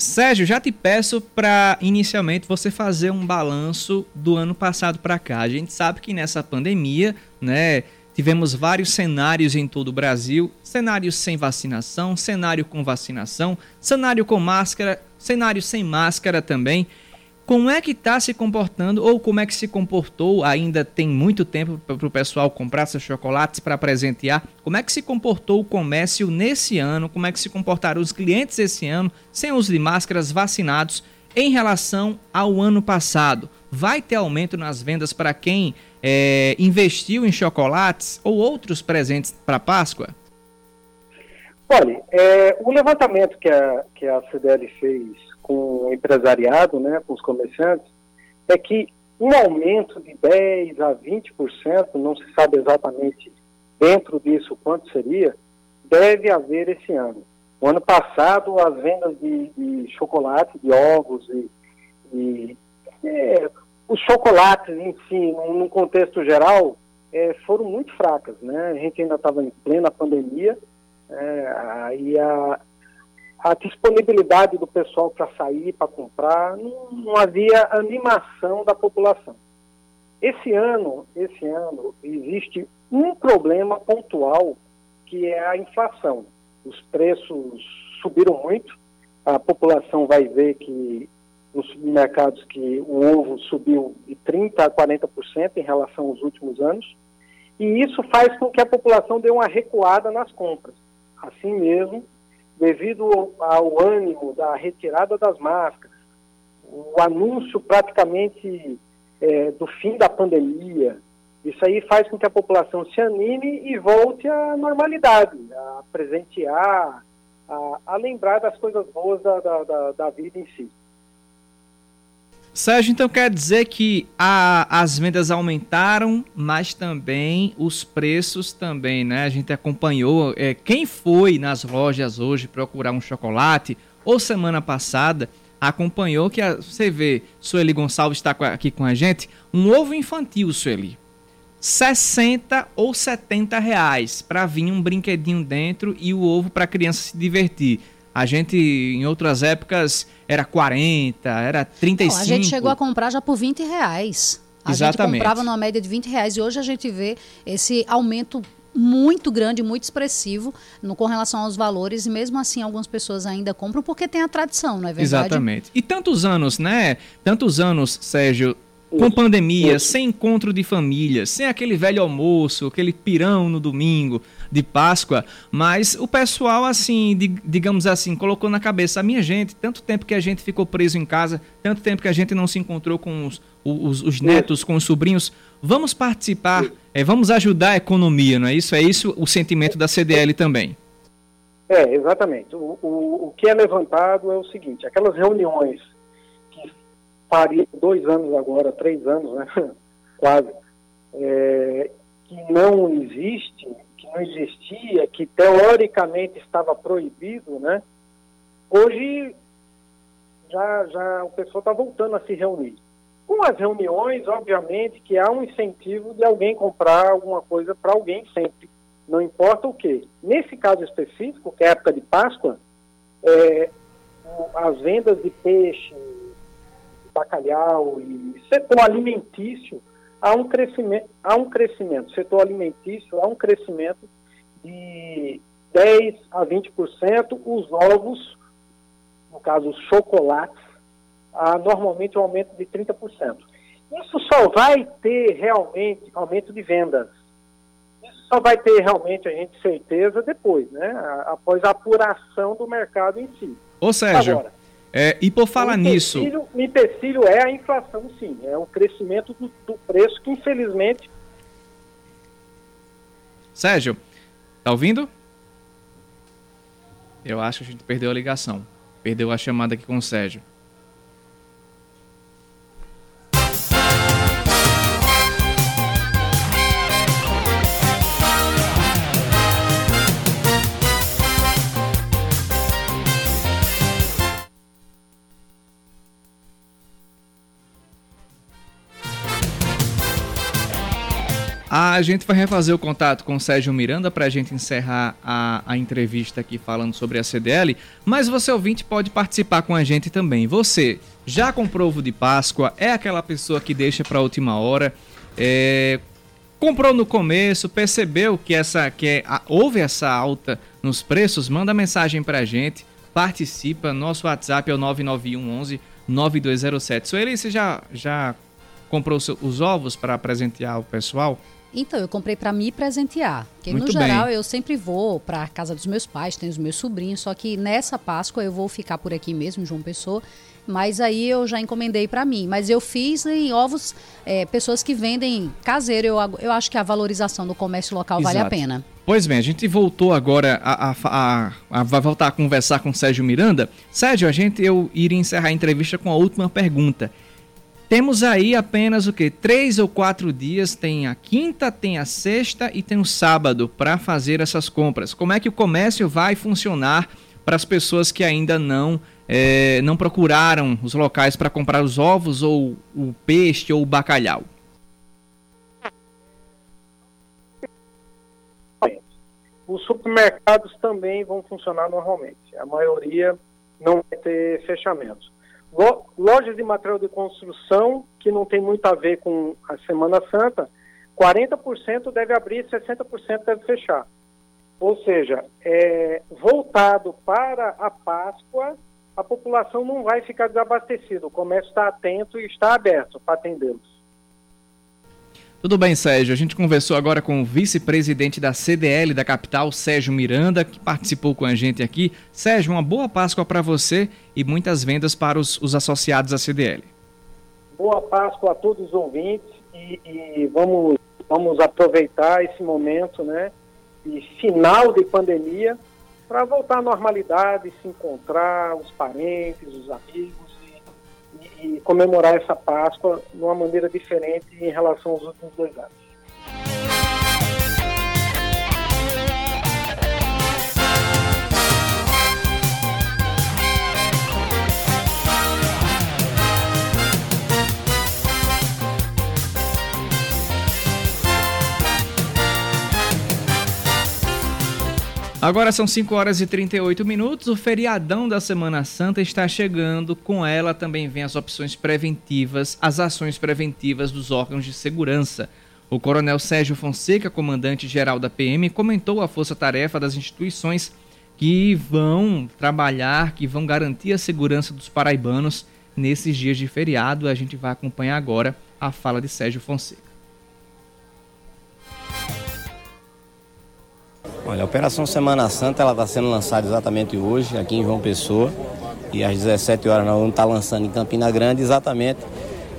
Sérgio, já te peço para inicialmente você fazer um balanço do ano passado para cá. A gente sabe que nessa pandemia, né, Tivemos vários cenários em todo o Brasil: cenários sem vacinação, cenário com vacinação, cenário com máscara, cenário sem máscara também. Como é que está se comportando ou como é que se comportou? Ainda tem muito tempo para o pessoal comprar seus chocolates para presentear. Como é que se comportou o comércio nesse ano? Como é que se comportaram os clientes esse ano sem uso de máscaras vacinados em relação ao ano passado? Vai ter aumento nas vendas para quem é, investiu em chocolates ou outros presentes para Páscoa? Olha, é, o levantamento que a, que a CDL fez com o empresariado, né, com os comerciantes, é que um aumento de 10% a 20%, não se sabe exatamente dentro disso quanto seria, deve haver esse ano. O ano passado, as vendas de, de chocolate, de ovos e, e é, os chocolates em si, num contexto geral, é, foram muito fracas, né? A gente ainda estava em plena pandemia, é, e a, a disponibilidade do pessoal para sair, para comprar, não, não, havia animação da população. Esse ano, esse ano existe um problema pontual que é a inflação. Os preços subiram muito. A população vai ver que nos supermercados que o ovo subiu de 30 a 40% em relação aos últimos anos. E isso faz com que a população dê uma recuada nas compras. Assim mesmo, devido ao ânimo da retirada das máscaras, o anúncio praticamente é, do fim da pandemia, isso aí faz com que a população se anime e volte à normalidade, a presentear, a, a lembrar das coisas boas da, da, da, da vida em si. Sérgio, então quer dizer que a, as vendas aumentaram, mas também os preços também, né? A gente acompanhou. É, quem foi nas lojas hoje procurar um chocolate, ou semana passada, acompanhou que a, você vê, Sueli Gonçalves está aqui com a gente, um ovo infantil, Sueli. 60 ou 70 reais para vir um brinquedinho dentro e o ovo para a criança se divertir. A gente, em outras épocas, era 40, era 35. Não, a gente chegou a comprar já por 20 reais. A Exatamente. gente comprava numa média de 20 reais e hoje a gente vê esse aumento muito grande, muito expressivo no, com relação aos valores, e mesmo assim algumas pessoas ainda compram porque tem a tradição, não é verdade? Exatamente. E tantos anos, né? Tantos anos, Sérgio, com pandemia, sem encontro de família, sem aquele velho almoço, aquele pirão no domingo de Páscoa, mas o pessoal, assim, digamos assim, colocou na cabeça, a minha gente, tanto tempo que a gente ficou preso em casa, tanto tempo que a gente não se encontrou com os, os, os netos, com os sobrinhos, vamos participar, é, vamos ajudar a economia, não é isso? É isso o sentimento da CDL também. É, exatamente. O, o, o que é levantado é o seguinte, aquelas reuniões faria dois anos agora, três anos, né? [laughs] quase, é, que não existe, que não existia, que teoricamente estava proibido, né? Hoje já, já o pessoal está voltando a se reunir. Com as reuniões, obviamente, que há um incentivo de alguém comprar alguma coisa para alguém sempre. Não importa o que. Nesse caso específico, que é a época de Páscoa, é, as vendas de peixe, bacalhau e setor alimentício, há um crescimento, há um crescimento, setor alimentício há um crescimento de 10 a 20%, os ovos, no caso os chocolates, há normalmente um aumento de 30%. Isso só vai ter realmente aumento de vendas. Isso só vai ter realmente a gente certeza depois, né? Após a apuração do mercado em si. Ô Sérgio, Agora, é, e por falar o nisso. O empecilho é a inflação, sim. É o crescimento do, do, preço que, infelizmente. Sérgio, tá ouvindo? Eu acho que a gente perdeu a ligação. Perdeu a chamada aqui com o Sérgio. A gente vai refazer o contato com o Sérgio Miranda para a gente encerrar a, a entrevista aqui falando sobre a CDL, mas você ouvinte pode participar com a gente também. Você já comprou ovo de Páscoa? É aquela pessoa que deixa para a última hora? É, comprou no começo, percebeu que essa que é, houve essa alta nos preços? Manda mensagem para a gente, participa. Nosso WhatsApp é o 991 11 9207. Sueli, você já, já comprou os ovos para presentear o pessoal? Então, eu comprei para me presentear. Porque, Muito no geral, bem. eu sempre vou para a casa dos meus pais, tenho os meus sobrinhos, só que nessa Páscoa eu vou ficar por aqui mesmo, João Pessoa. Mas aí eu já encomendei para mim. Mas eu fiz em ovos, é, pessoas que vendem caseiro. Eu, eu acho que a valorização do comércio local Exato. vale a pena. Pois bem, a gente voltou agora a, a, a, a, vai voltar a conversar com o Sérgio Miranda. Sérgio, a gente eu iria encerrar a entrevista com a última pergunta. Temos aí apenas o que? Três ou quatro dias. Tem a quinta, tem a sexta e tem o sábado para fazer essas compras. Como é que o comércio vai funcionar para as pessoas que ainda não é, não procuraram os locais para comprar os ovos ou o peixe ou o bacalhau? os supermercados também vão funcionar normalmente. A maioria não vai ter fechamento. Lojas de material de construção, que não tem muito a ver com a Semana Santa, 40% deve abrir, 60% deve fechar. Ou seja, é, voltado para a Páscoa, a população não vai ficar desabastecida. O comércio está atento e está aberto para atendê-los. Tudo bem, Sérgio. A gente conversou agora com o vice-presidente da CDL da capital, Sérgio Miranda, que participou com a gente aqui. Sérgio, uma boa Páscoa para você e muitas vendas para os, os, associados à CDL. Boa Páscoa a todos os ouvintes e, e vamos, vamos aproveitar esse momento, né, de final de pandemia, para voltar à normalidade, se encontrar, os parentes, os amigos e comemorar essa Páscoa de uma maneira diferente em relação aos últimos dois anos. Agora são 5 horas e 38 minutos. O feriadão da Semana Santa está chegando. Com ela também vem as opções preventivas, as ações preventivas dos órgãos de segurança. O coronel Sérgio Fonseca, comandante-geral da PM, comentou a força-tarefa das instituições que vão trabalhar, que vão garantir a segurança dos paraibanos nesses dias de feriado. A gente vai acompanhar agora a fala de Sérgio Fonseca. Olha, a Operação Semana Santa ela está sendo lançada exatamente hoje aqui em João Pessoa. E às 17 horas nós vamos estar tá lançando em Campina Grande exatamente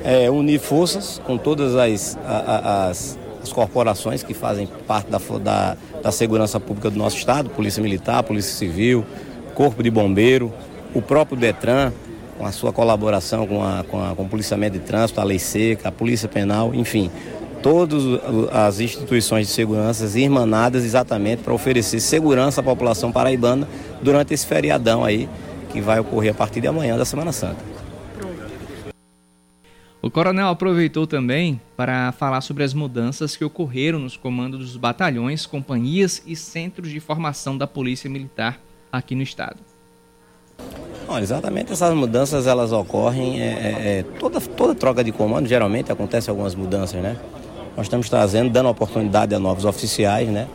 é, unir forças com todas as, as, as, corporações que fazem parte da, da, da segurança pública do nosso estado, Polícia Militar, Polícia Civil, Corpo de Bombeiro, o próprio Detran, com a sua colaboração com, a, com, a, com o policiamento de trânsito, a lei seca, a polícia penal, enfim, todas as instituições de segurança irmanadas exatamente para oferecer segurança à população paraibana durante esse feriadão aí que vai ocorrer a partir de amanhã da Semana Santa. O coronel aproveitou também para falar sobre as mudanças que ocorreram nos comandos dos batalhões, companhias e centros de formação da Polícia Militar aqui no estado. Exatamente essas mudanças elas ocorrem, é, é, é toda, toda troca de comando geralmente acontece algumas mudanças, né? Nós estamos trazendo, dando oportunidade a novos oficiais, né?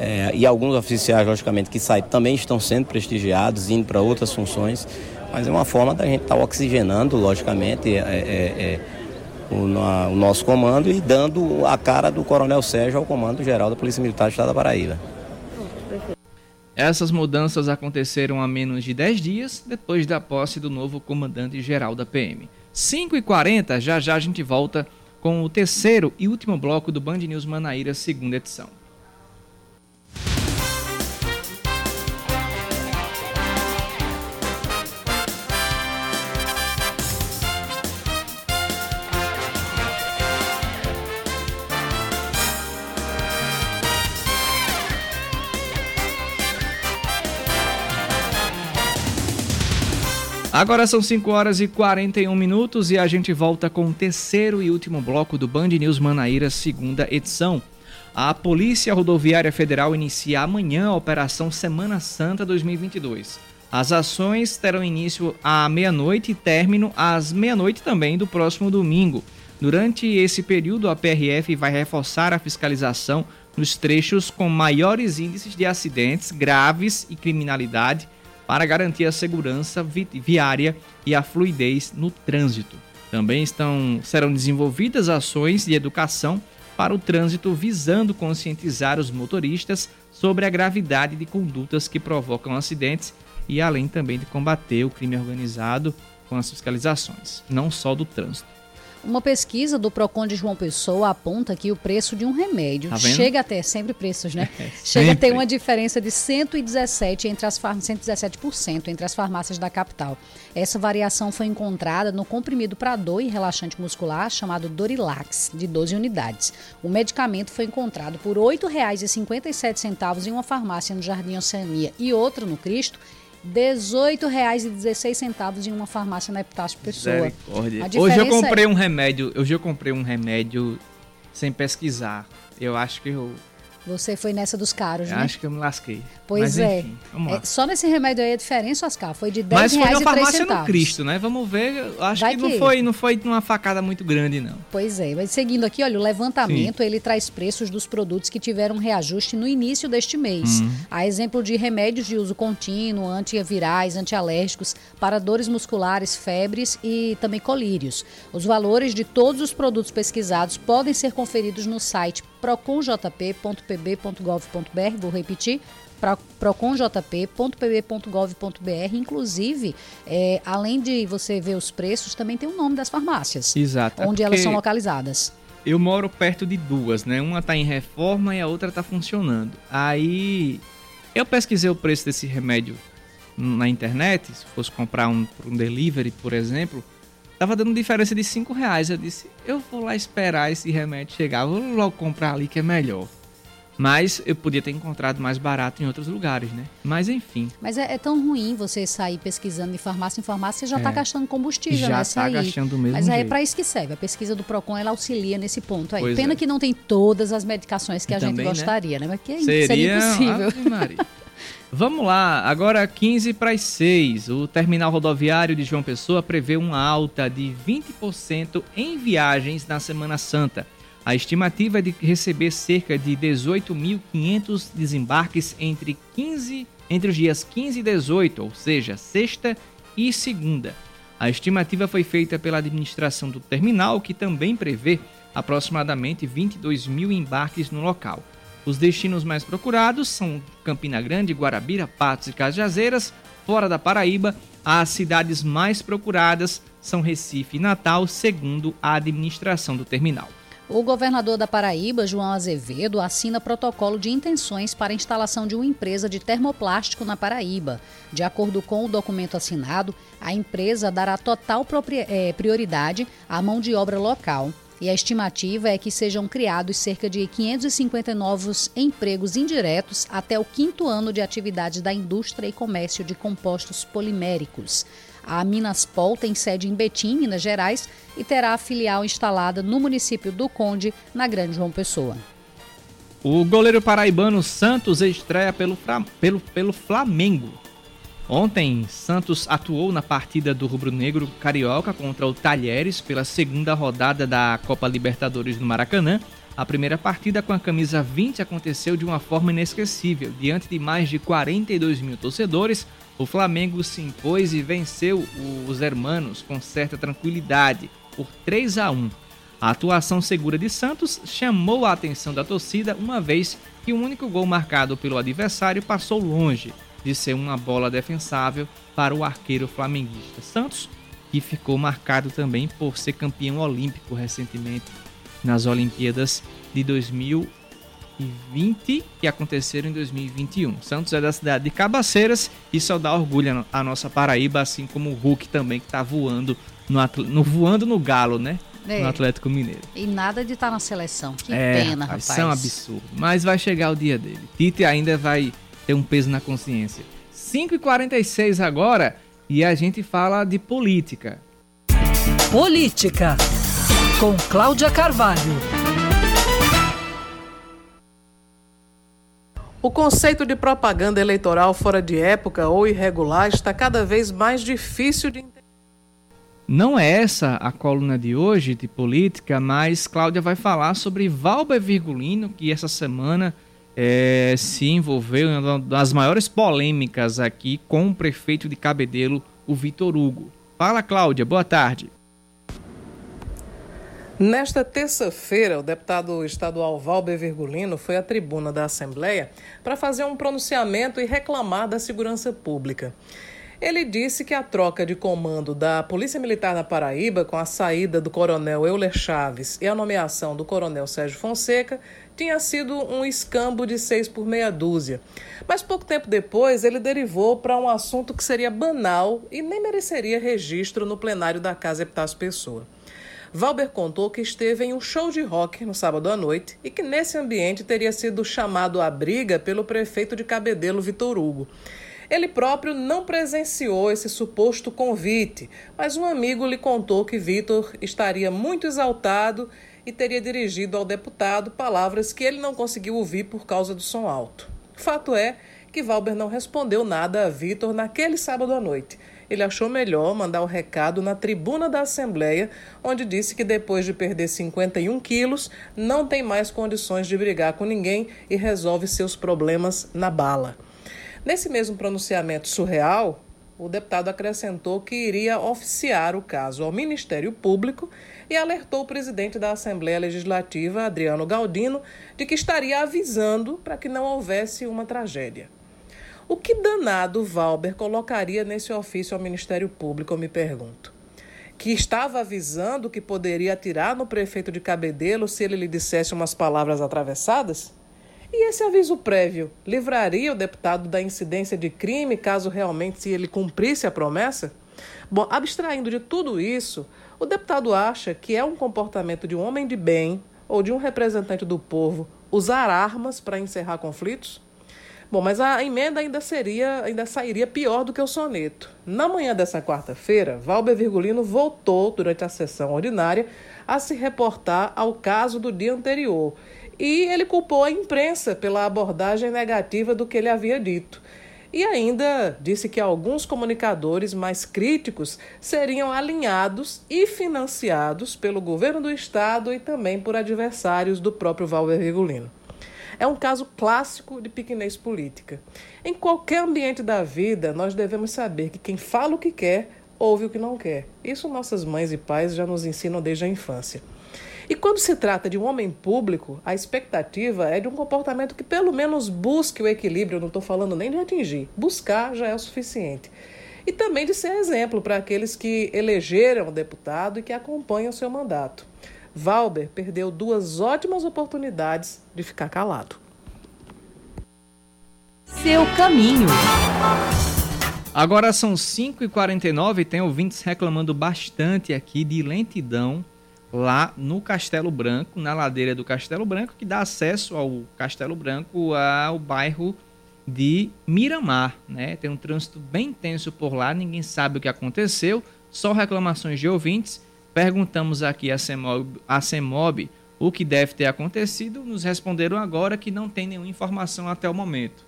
É, e alguns oficiais, logicamente, que saem também estão sendo prestigiados, indo para outras funções, mas é uma forma da gente estar tá oxigenando, logicamente, é, é, é o, o, nosso comando e dando a cara do Coronel Sérgio ao Comando Geral da Polícia Militar do Estado da Paraíba. Essas mudanças aconteceram há menos de 10 dias depois da posse do novo comandante-geral da PM. 5h40, já já a gente volta com o terceiro e último bloco do Band News Manaíra, segunda edição. Agora são 5 horas e 41 minutos e a gente volta com o terceiro e último bloco do Band News Manaíra, segunda edição. A Polícia Rodoviária Federal inicia amanhã a Operação Semana Santa 2022. As ações terão início à meia-noite e término às meia-noite também do próximo domingo. Durante esse período, a PRF vai reforçar a fiscalização nos trechos com maiores índices de acidentes graves e criminalidade para garantir a segurança viária e a fluidez no trânsito. Também estão, serão desenvolvidas ações de educação para o trânsito visando conscientizar os motoristas sobre a gravidade de condutas que provocam acidentes e além também de combater o crime organizado com as fiscalizações, não só do trânsito. Uma pesquisa do Procon de João Pessoa aponta que o preço de um remédio tá chega a ter sempre preços, né? [laughs] É, chega a ter uma diferença de 117 entre as 117% entre as farmácias da capital. Essa variação foi encontrada no comprimido para dor e relaxante muscular chamado Dorilax, de 12 unidades. O medicamento foi encontrado por R$ 8,57 em uma farmácia no Jardim Oceania e outra no Cristo R$ 18,16 em uma farmácia na Epitácio Pessoa. Hoje eu comprei é... um remédio, hoje eu comprei um remédio sem pesquisar. Eu acho que eu Você foi nessa dos caros, né? Acho que eu me lasquei. Pois Mas, é. enfim. É, Só nesse remédio aí a diferença, Oscar, foi de 10 Mas foi reais na e 3 farmácia no Cristo, né? Vamos ver. eu Acho Vai que, não que- foi, não foi uma facada muito grande, não. Pois é, mas seguindo aqui, olha, o levantamento ele traz preços dos produtos que tiveram reajuste no início deste mês. Hum. A exemplo de remédios de uso contínuo, antivirais, antialérgicos, para dores musculares, febres e também colírios. Os valores de todos os produtos pesquisados podem ser conferidos no site proconjp.pb.gov.br, vou repetir, pro- proconjp.pb.gov.br. Inclusive, é, além de você ver os preços, também tem o nome das farmácias. Exato. é Onde elas porque são localizadas. Eu moro perto de duas, né? Uma tá em reforma e a outra tá funcionando. Aí eu pesquisei o preço desse remédio na internet, se fosse comprar um, um delivery, por exemplo, tava dando diferença de 5 reais. Eu disse, eu vou lá esperar esse remédio chegar, vou logo comprar ali que é melhor. Mas eu podia ter encontrado mais barato em outros lugares, né? Mas enfim. Mas é, é tão ruim você sair pesquisando de farmácia em farmácia, você já está É. gastando combustível Já nessa tá aí. gastando do mesmo Mas aí é para isso que serve. A pesquisa do Procon ela auxilia nesse ponto aí. Pois Pena é. que não tem todas as medicações que a gente Também, né? gostaria, né? Mas que Seria, seria impossível. Maria. [laughs] Vamos lá, agora 15 para as 6. O terminal rodoviário de João Pessoa prevê uma alta de 20% em viagens na Semana Santa. A estimativa é de receber cerca de 18.500 desembarques entre 15 entre os dias 15 e 18, ou seja, sexta e segunda. A estimativa foi feita pela administração do terminal, que também prevê aproximadamente 22 mil embarques no local. Os destinos mais procurados são Campina Grande, Guarabira, Patos e Cajazeiras. Fora da Paraíba, as cidades mais procuradas são Recife e Natal, segundo a administração do terminal. O governador da Paraíba, João Azevedo, assina protocolo de intenções para a instalação de uma empresa de termoplástico na Paraíba. De acordo com o documento assinado, a empresa dará total eh, prioridade à mão de obra local. E a estimativa é que sejam criados cerca de 550 novos empregos indiretos até o quinto ano de atividade da indústria e comércio de compostos poliméricos. A Minaspol tem sede em Betim, Minas Gerais, e terá a filial instalada no município do Conde, na Grande João Pessoa. O goleiro paraibano Santos estreia pelo, pelo, pelo Flamengo. Ontem, Santos atuou na partida do rubro-negro carioca contra o Talheres pela segunda rodada da Copa Libertadores no Maracanã. A primeira partida com a camisa 20 aconteceu de uma forma inesquecível. Diante de mais de 42 mil torcedores, o Flamengo se impôs e venceu os hermanos com certa tranquilidade, por 3 a 1. A atuação segura de Santos chamou a atenção da torcida, uma vez que o único gol marcado pelo adversário passou longe de ser uma bola defensável para o arqueiro flamenguista. Santos, que ficou marcado também por ser campeão olímpico recentemente nas Olimpíadas de 2020, que aconteceram em 2021. Santos é da cidade de Cabaceiras e só dá orgulho à nossa Paraíba, assim como o Hulk também, que está voando no, no- voando no galo, né? É. No Atlético Mineiro. E nada de estar na seleção. Que é, pena, rapaz, rapaz. Isso é um absurdo. Mas vai chegar o dia dele. Tite ainda vai ter um peso na consciência. 5h46 agora e a gente fala de política. Política, com Cláudia Carvalho. O conceito de propaganda eleitoral fora de época ou irregular está cada vez mais difícil de entender. Não é essa a coluna de hoje de política, mas Cláudia vai falar sobre Valber Virgulino, que essa semana eh, se envolveu em uma das maiores polêmicas aqui com o prefeito de Cabedelo, o Vitor Hugo. Fala, Cláudia, boa tarde. Nesta terça-feira, o deputado estadual Valber Virgulino foi à tribuna da Assembleia para fazer um pronunciamento e reclamar da segurança pública. Ele disse que a troca de comando da Polícia Militar da Paraíba, com a saída do coronel Euler Chaves e a nomeação do coronel Sérgio Fonseca, tinha sido um escambo de seis por meia dúzia. Mas pouco tempo depois, ele derivou para um assunto que seria banal e nem mereceria registro no plenário da Casa Epitácio Pessoa. Valber contou que esteve em um show de rock no sábado à noite e que nesse ambiente teria sido chamado à briga pelo prefeito de Cabedelo, Vitor Hugo. Ele próprio não presenciou esse suposto convite, mas um amigo lhe contou que Vitor estaria muito exaltado e teria dirigido ao deputado palavras que ele não conseguiu ouvir por causa do som alto. Fato é que Valber não respondeu nada a Vitor naquele sábado à noite. Ele achou melhor mandar o recado na tribuna da Assembleia, onde disse que depois de perder 51 quilos, não tem mais condições de brigar com ninguém e resolve seus problemas na bala. Nesse mesmo pronunciamento surreal, o deputado acrescentou que iria oficiar o caso ao Ministério Público e alertou o presidente da Assembleia Legislativa, Adriano Galdino, de que estaria avisando para que não houvesse uma tragédia. O que danado Valber colocaria nesse ofício ao Ministério Público, eu me pergunto? Que estava avisando que poderia atirar no prefeito de Cabedelo se ele lhe dissesse umas palavras atravessadas? E esse aviso prévio livraria o deputado da incidência de crime caso realmente ele cumprisse a promessa? Bom, abstraindo de tudo isso, o deputado acha que é um comportamento de um homem de bem ou de um representante do povo usar armas para encerrar conflitos? Bom, mas a emenda ainda seria, ainda sairia pior do que o soneto. Na manhã dessa quarta-feira, Valber Virgulino voltou durante a sessão ordinária a se reportar ao caso do dia anterior e ele culpou a imprensa pela abordagem negativa do que ele havia dito. E ainda disse que alguns comunicadores mais críticos seriam alinhados e financiados pelo governo do estado e também por adversários do próprio Valber Virgulino. É um caso clássico de pequenez política. Em qualquer ambiente da vida, nós devemos saber que quem fala o que quer, ouve o que não quer. Isso nossas mães e pais já nos ensinam desde a infância. E quando se trata de um homem público, a expectativa é de um comportamento que pelo menos busque o equilíbrio, eu não estou falando nem de atingir, buscar já é o suficiente. E também de ser exemplo para aqueles que elegeram o deputado e que acompanham o seu mandato. Valber perdeu duas ótimas oportunidades de ficar calado. Seu caminho. Agora são 5h49 e tem ouvintes reclamando bastante aqui de lentidão lá no Castelo Branco, na ladeira do Castelo Branco, que dá acesso ao Castelo Branco ao bairro de Miramar, né? Tem um trânsito bem intenso por lá, ninguém sabe o que aconteceu, só reclamações de ouvintes Perguntamos aqui a CEMOB, a CEMOB o que deve ter acontecido, nos responderam agora que não tem nenhuma informação até o momento.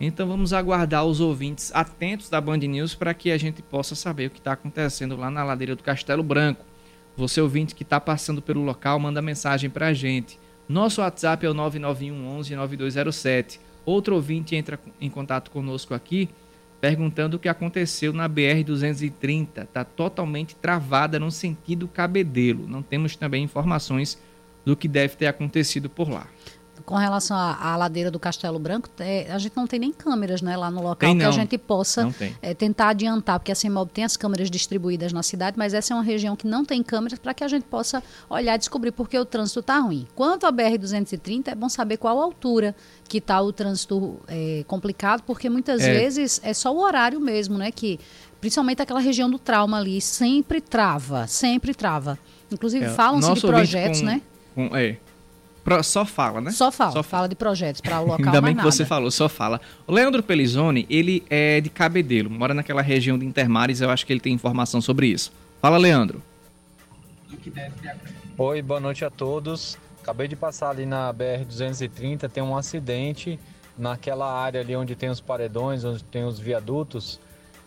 Então vamos aguardar os ouvintes atentos da Band News para que a gente possa saber o que está acontecendo lá na ladeira do Castelo Branco. Você ouvinte que está passando pelo local, manda mensagem para a gente. Nosso WhatsApp é o 991 11 9207. Outro ouvinte entra em contato conosco aqui perguntando o que aconteceu na BR-230. Está totalmente travada no sentido cabedelo. Não temos também informações do que deve ter acontecido por lá. Com relação à, à ladeira do Castelo Branco, é, a gente não tem nem câmeras né, lá no local tem, que a gente possa é, tentar adiantar, porque a CEMOB tem as câmeras distribuídas na cidade, mas essa é uma região que não tem câmeras para que a gente possa olhar e descobrir porque o trânsito está ruim. Quanto à BR-230, é bom saber qual altura que está o trânsito é, complicado, porque muitas é. vezes é só o horário mesmo, né? Que principalmente aquela região do trauma ali sempre trava, sempre trava. Inclusive é, falam-se de projetos, com, né? Com, é, só fala, né? Só fala, só fala de projetos para o local Ainda bem que nada. você falou, só fala. O Leandro Pelizoni, ele é de Cabedelo, mora naquela região de Intermares, eu acho que ele tem informação sobre isso. Fala, Leandro. Oi, boa noite a todos. Acabei de passar ali na BR-230, tem um acidente naquela área ali onde tem os paredões, onde tem os viadutos.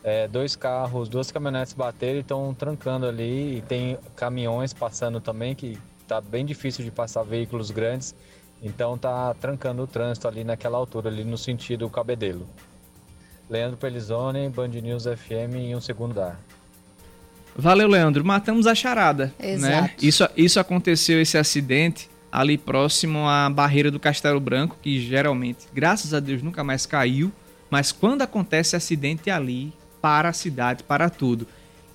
É, dois carros, duas caminhonetes bateram e estão trancando ali. E tem caminhões passando também que tá bem difícil de passar veículos grandes, então tá trancando o trânsito ali naquela altura, ali no sentido Cabedelo. Leandro Pelizone, Band News FM em um segundo dar. Valeu, Leandro. Matamos a charada. Né? Exato. Né? Isso, isso aconteceu, esse acidente, ali próximo à barreira do Castelo Branco, que geralmente, graças a Deus, nunca mais caiu. Mas quando acontece acidente ali, para a cidade, para tudo.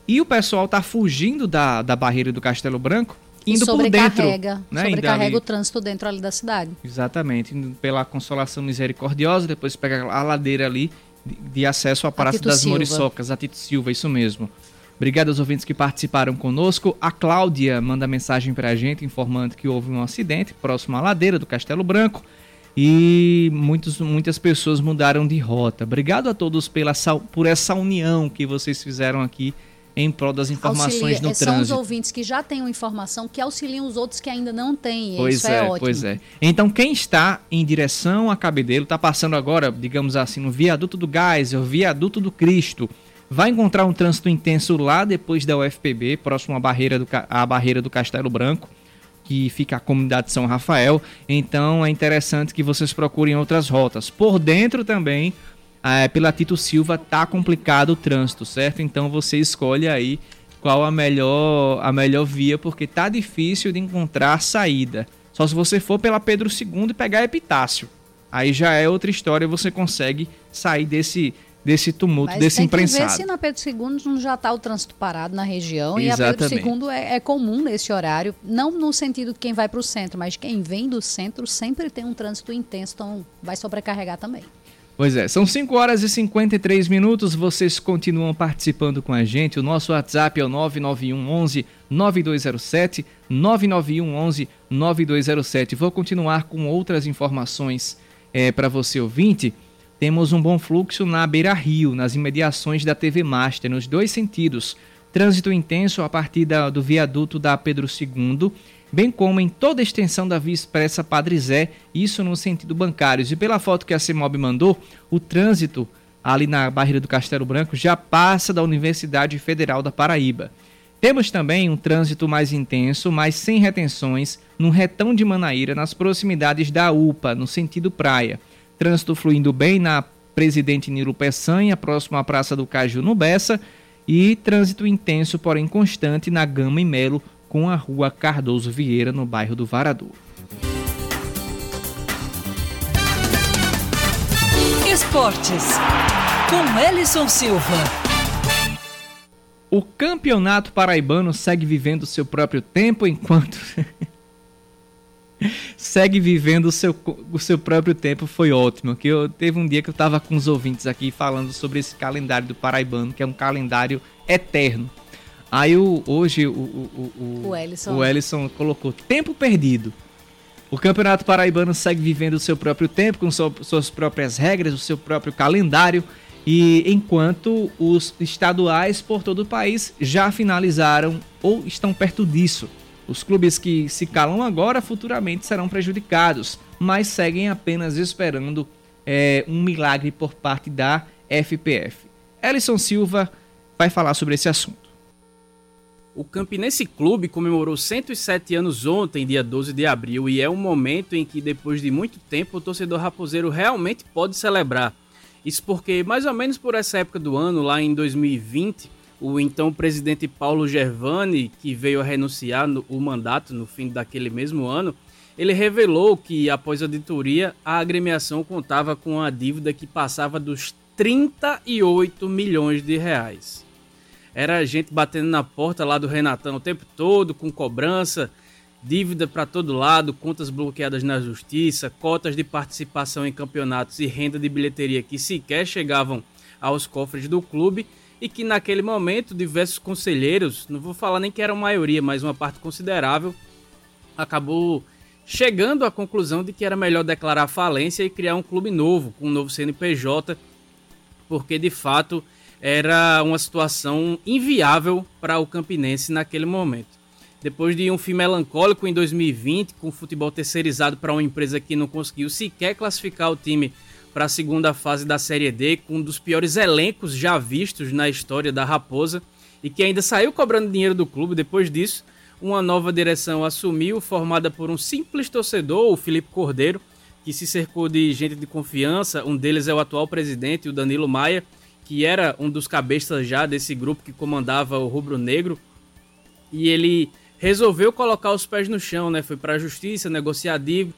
E o pessoal tá fugindo da, da barreira do Castelo Branco indo por dentro. Né? Sobrecarrega o trânsito dentro ali da cidade. Exatamente, indo pela Consolação Misericordiosa, depois pega a ladeira ali de, de acesso ao Palácio das Silva. Moriçocas, a Tito Silva, isso mesmo. Obrigado aos ouvintes que participaram conosco. A Cláudia manda mensagem para a gente informando que houve um acidente próximo à ladeira do Castelo Branco e muitos, muitas pessoas mudaram de rota. Obrigado a todos pela, por essa união que vocês fizeram aqui em prol das informações Auxilia, no é, trânsito. São os ouvintes que já têm uma informação que auxiliam os outros que ainda não têm. Pois Isso é, é, ótimo. pois é. Então, quem está em direção a Cabedelo, está passando agora, digamos assim, no viaduto do Gás, o viaduto do Cristo, vai encontrar um trânsito intenso lá depois da UFPB, próximo à barreira do, à barreira do Castelo Branco, que fica a comunidade de São Rafael. Então, é interessante que vocês procurem outras rotas. Por dentro também, eh, pela Tito Silva, tá complicado o trânsito, certo? Então, você escolhe aí qual a melhor, a melhor via, porque tá difícil de encontrar saída. Só se você for pela Pedro II e pegar Epitácio. Aí já é outra história, você consegue sair desse, desse tumulto, Mas desse tem que ver se na Pedro II não já está o trânsito parado na região. E a Exatamente. Pedro II é, é comum nesse horário, não no sentido de quem vai para o centro, mas quem vem do centro sempre tem um trânsito intenso, então vai sobrecarregar também. Pois é, são 5 horas e 53 minutos. Vocês continuam participando com a gente. O nosso WhatsApp é o 991 11 9207, 991 11 9207. Vou continuar com outras informações para você ouvinte. Temos um bom fluxo na Beira Rio, nas imediações da TV Master, nos dois sentidos. Trânsito intenso a partir da- do viaduto da Pedro II, bem como em toda a extensão da Via Expressa Padre Zé, isso no sentido bancários. E pela foto que a CEMOB mandou, o trânsito ali na barreira do Castelo Branco já passa da Universidade Federal da Paraíba. Temos também um trânsito mais intenso, mas sem retenções, no retão de Manaíra, nas proximidades da UPA, no sentido praia. Trânsito fluindo bem na Presidente Nilo Peçanha, próximo à Praça do Caju no Bessa, e trânsito intenso, porém constante, na Gama e Melo, com a rua Cardoso Vieira, no bairro do Varador. Esportes. Com Ellison Silva. O campeonato paraibano segue vivendo seu próprio tempo enquanto. [laughs] segue vivendo o seu, o seu próprio tempo, foi ótimo. Que eu, teve um dia que eu estava com os ouvintes aqui falando sobre esse calendário do paraibano, que é um calendário eterno. Aí o, hoje o, o, o, O Ellison. o Ellison colocou tempo perdido. O Campeonato Paraibano segue vivendo o seu próprio tempo, com sua- suas próprias regras, o seu próprio calendário, e enquanto os estaduais por todo o país já finalizaram ou estão perto disso. Os clubes que se calam agora futuramente serão prejudicados, mas seguem apenas esperando é, um milagre por parte da FPF. Ellison Silva vai falar sobre esse assunto. O Campinense Clube comemorou 107 anos ontem, dia 12 de abril, e é um momento em que, depois de muito tempo, o torcedor raposeiro realmente pode celebrar. Isso porque, mais ou menos por essa época do ano, lá em 2020, o então presidente Paulo Gervani, que veio a renunciar no, o mandato no fim daquele mesmo ano, ele revelou que, após a auditoria, a agremiação contava com uma dívida que passava dos 38 milhões de reais. Era gente batendo na porta lá do Renatão o tempo todo, com cobrança, dívida para todo lado, contas bloqueadas na justiça, cotas de participação em campeonatos e renda de bilheteria que sequer chegavam aos cofres do clube e que naquele momento diversos conselheiros, não vou falar nem que era maioria, mas uma parte considerável, acabou chegando à conclusão de que era melhor declarar falência e criar um clube novo, com um novo CNPJ, porque de fato era uma situação inviável para o Campinense naquele momento. Depois de um fim melancólico em 2020, com o futebol terceirizado para uma empresa que não conseguiu sequer classificar o time para a segunda fase da Série D, com um dos piores elencos já vistos na história da Raposa, e que ainda saiu cobrando dinheiro do clube depois disso, uma nova direção assumiu, formada por um simples torcedor, o Felipe Cordeiro, que se cercou de gente de confiança, um deles é o atual presidente, o Danilo Maia, que era um dos cabeças já desse grupo que comandava o Rubro Negro, e ele resolveu colocar os pés no chão, né? Foi para a justiça negociar dívida,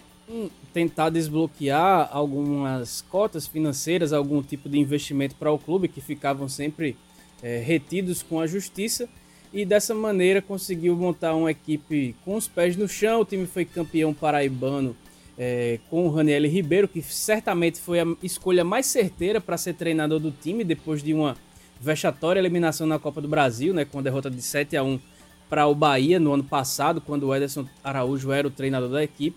tentar desbloquear algumas cotas financeiras, algum tipo de investimento para o clube que ficavam sempre é, retidos com a justiça e dessa maneira conseguiu montar uma equipe com os pés no chão. O time foi campeão paraibano é, com o Raniel Ribeiro, que certamente foi a escolha mais certeira para ser treinador do time depois de uma vexatória eliminação na Copa do Brasil, né, com a derrota de 7 a 1 para o Bahia no ano passado, quando o Ederson Araújo era o treinador da equipe.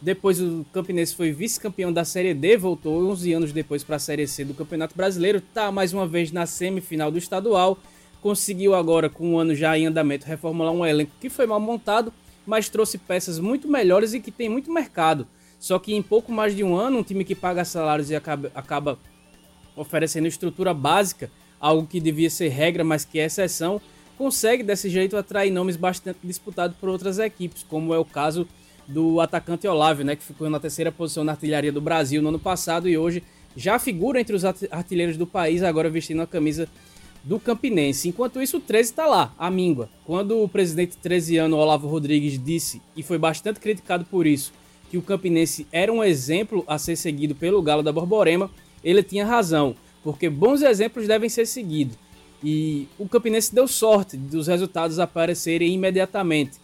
Depois o Campinense foi vice-campeão da Série D, voltou 11 anos depois para a Série C do Campeonato Brasileiro, tá mais uma vez na semifinal do estadual, conseguiu agora, com o ano já em andamento, reformular um elenco que foi mal montado, mas trouxe peças muito melhores e que tem muito mercado. Só que em pouco mais de um ano, um time que paga salários e acaba, acaba oferecendo estrutura básica, algo que devia ser regra, mas que é exceção, consegue desse jeito atrair nomes bastante disputados por outras equipes, como é o caso do atacante Olávio, né, que ficou na terceira posição na artilharia do Brasil no ano passado e hoje já figura entre os artilheiros do país, agora vestindo a camisa do Campinense. Enquanto isso, o 13 está lá, a míngua. Quando o presidente 13 ano Olavo Rodrigues disse, e foi bastante criticado por isso, que o Campinense era um exemplo a ser seguido pelo Galo da Borborema, ele tinha razão, porque bons exemplos devem ser seguidos. E o Campinense deu sorte dos resultados aparecerem imediatamente.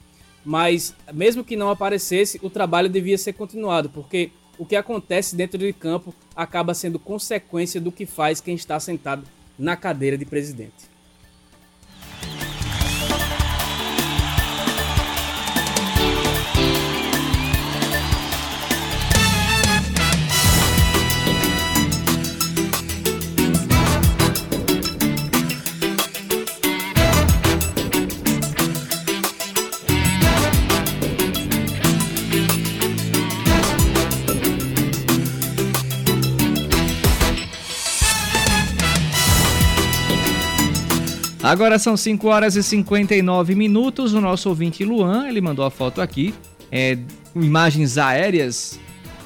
Mas, mesmo que não aparecesse, o trabalho devia ser continuado, porque o que acontece dentro de campo acaba sendo consequência do que faz quem está sentado na cadeira de presidente. Agora são 5 horas e 59 minutos. O nosso ouvinte Luan, ele mandou a foto aqui. É, imagens aéreas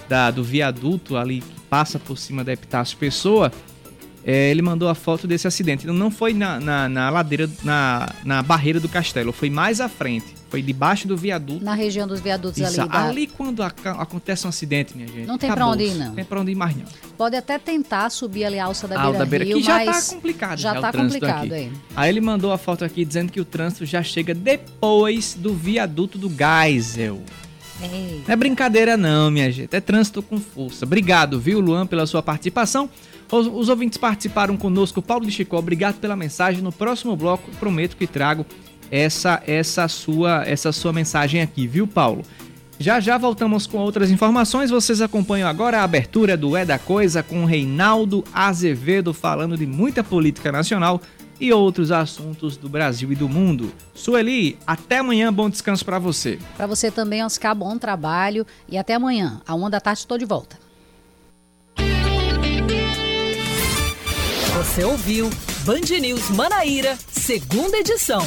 da, do viaduto ali que passa por cima da Epitácio Pessoa. É, ele mandou a foto desse acidente. Não foi na, na, na ladeira, na, na barreira do castelo, foi mais à frente. Foi debaixo do viaduto. Na região dos viadutos Isso, ali. Da... Ali quando acontece um acidente, minha gente. Não tem para onde ir, não. Não tem pra onde ir mais, não. Pode até tentar subir ali a alça da Beira, Beira Rio, que já tá complicado. Já, já tá complicado, aí. Aí ele mandou a foto aqui dizendo que o trânsito já chega depois do viaduto do Geisel. Ei. Não é brincadeira não, minha gente. É trânsito com força. Obrigado, viu, Luan, pela sua participação. Os, os ouvintes participaram conosco. Paulo de Chicó, obrigado pela mensagem. No próximo bloco, prometo que trago essa essa sua essa sua mensagem aqui, viu, Paulo? Já já voltamos com outras informações. Vocês acompanham agora a abertura do É da Coisa com Reinaldo Azevedo falando de muita política nacional e outros assuntos do Brasil e do mundo. Sueli, até amanhã, bom descanso para você. Para você também, Oscar, bom trabalho e até amanhã. A uma da tarde estou de volta. Você ouviu Band News Manaíra, segunda edição.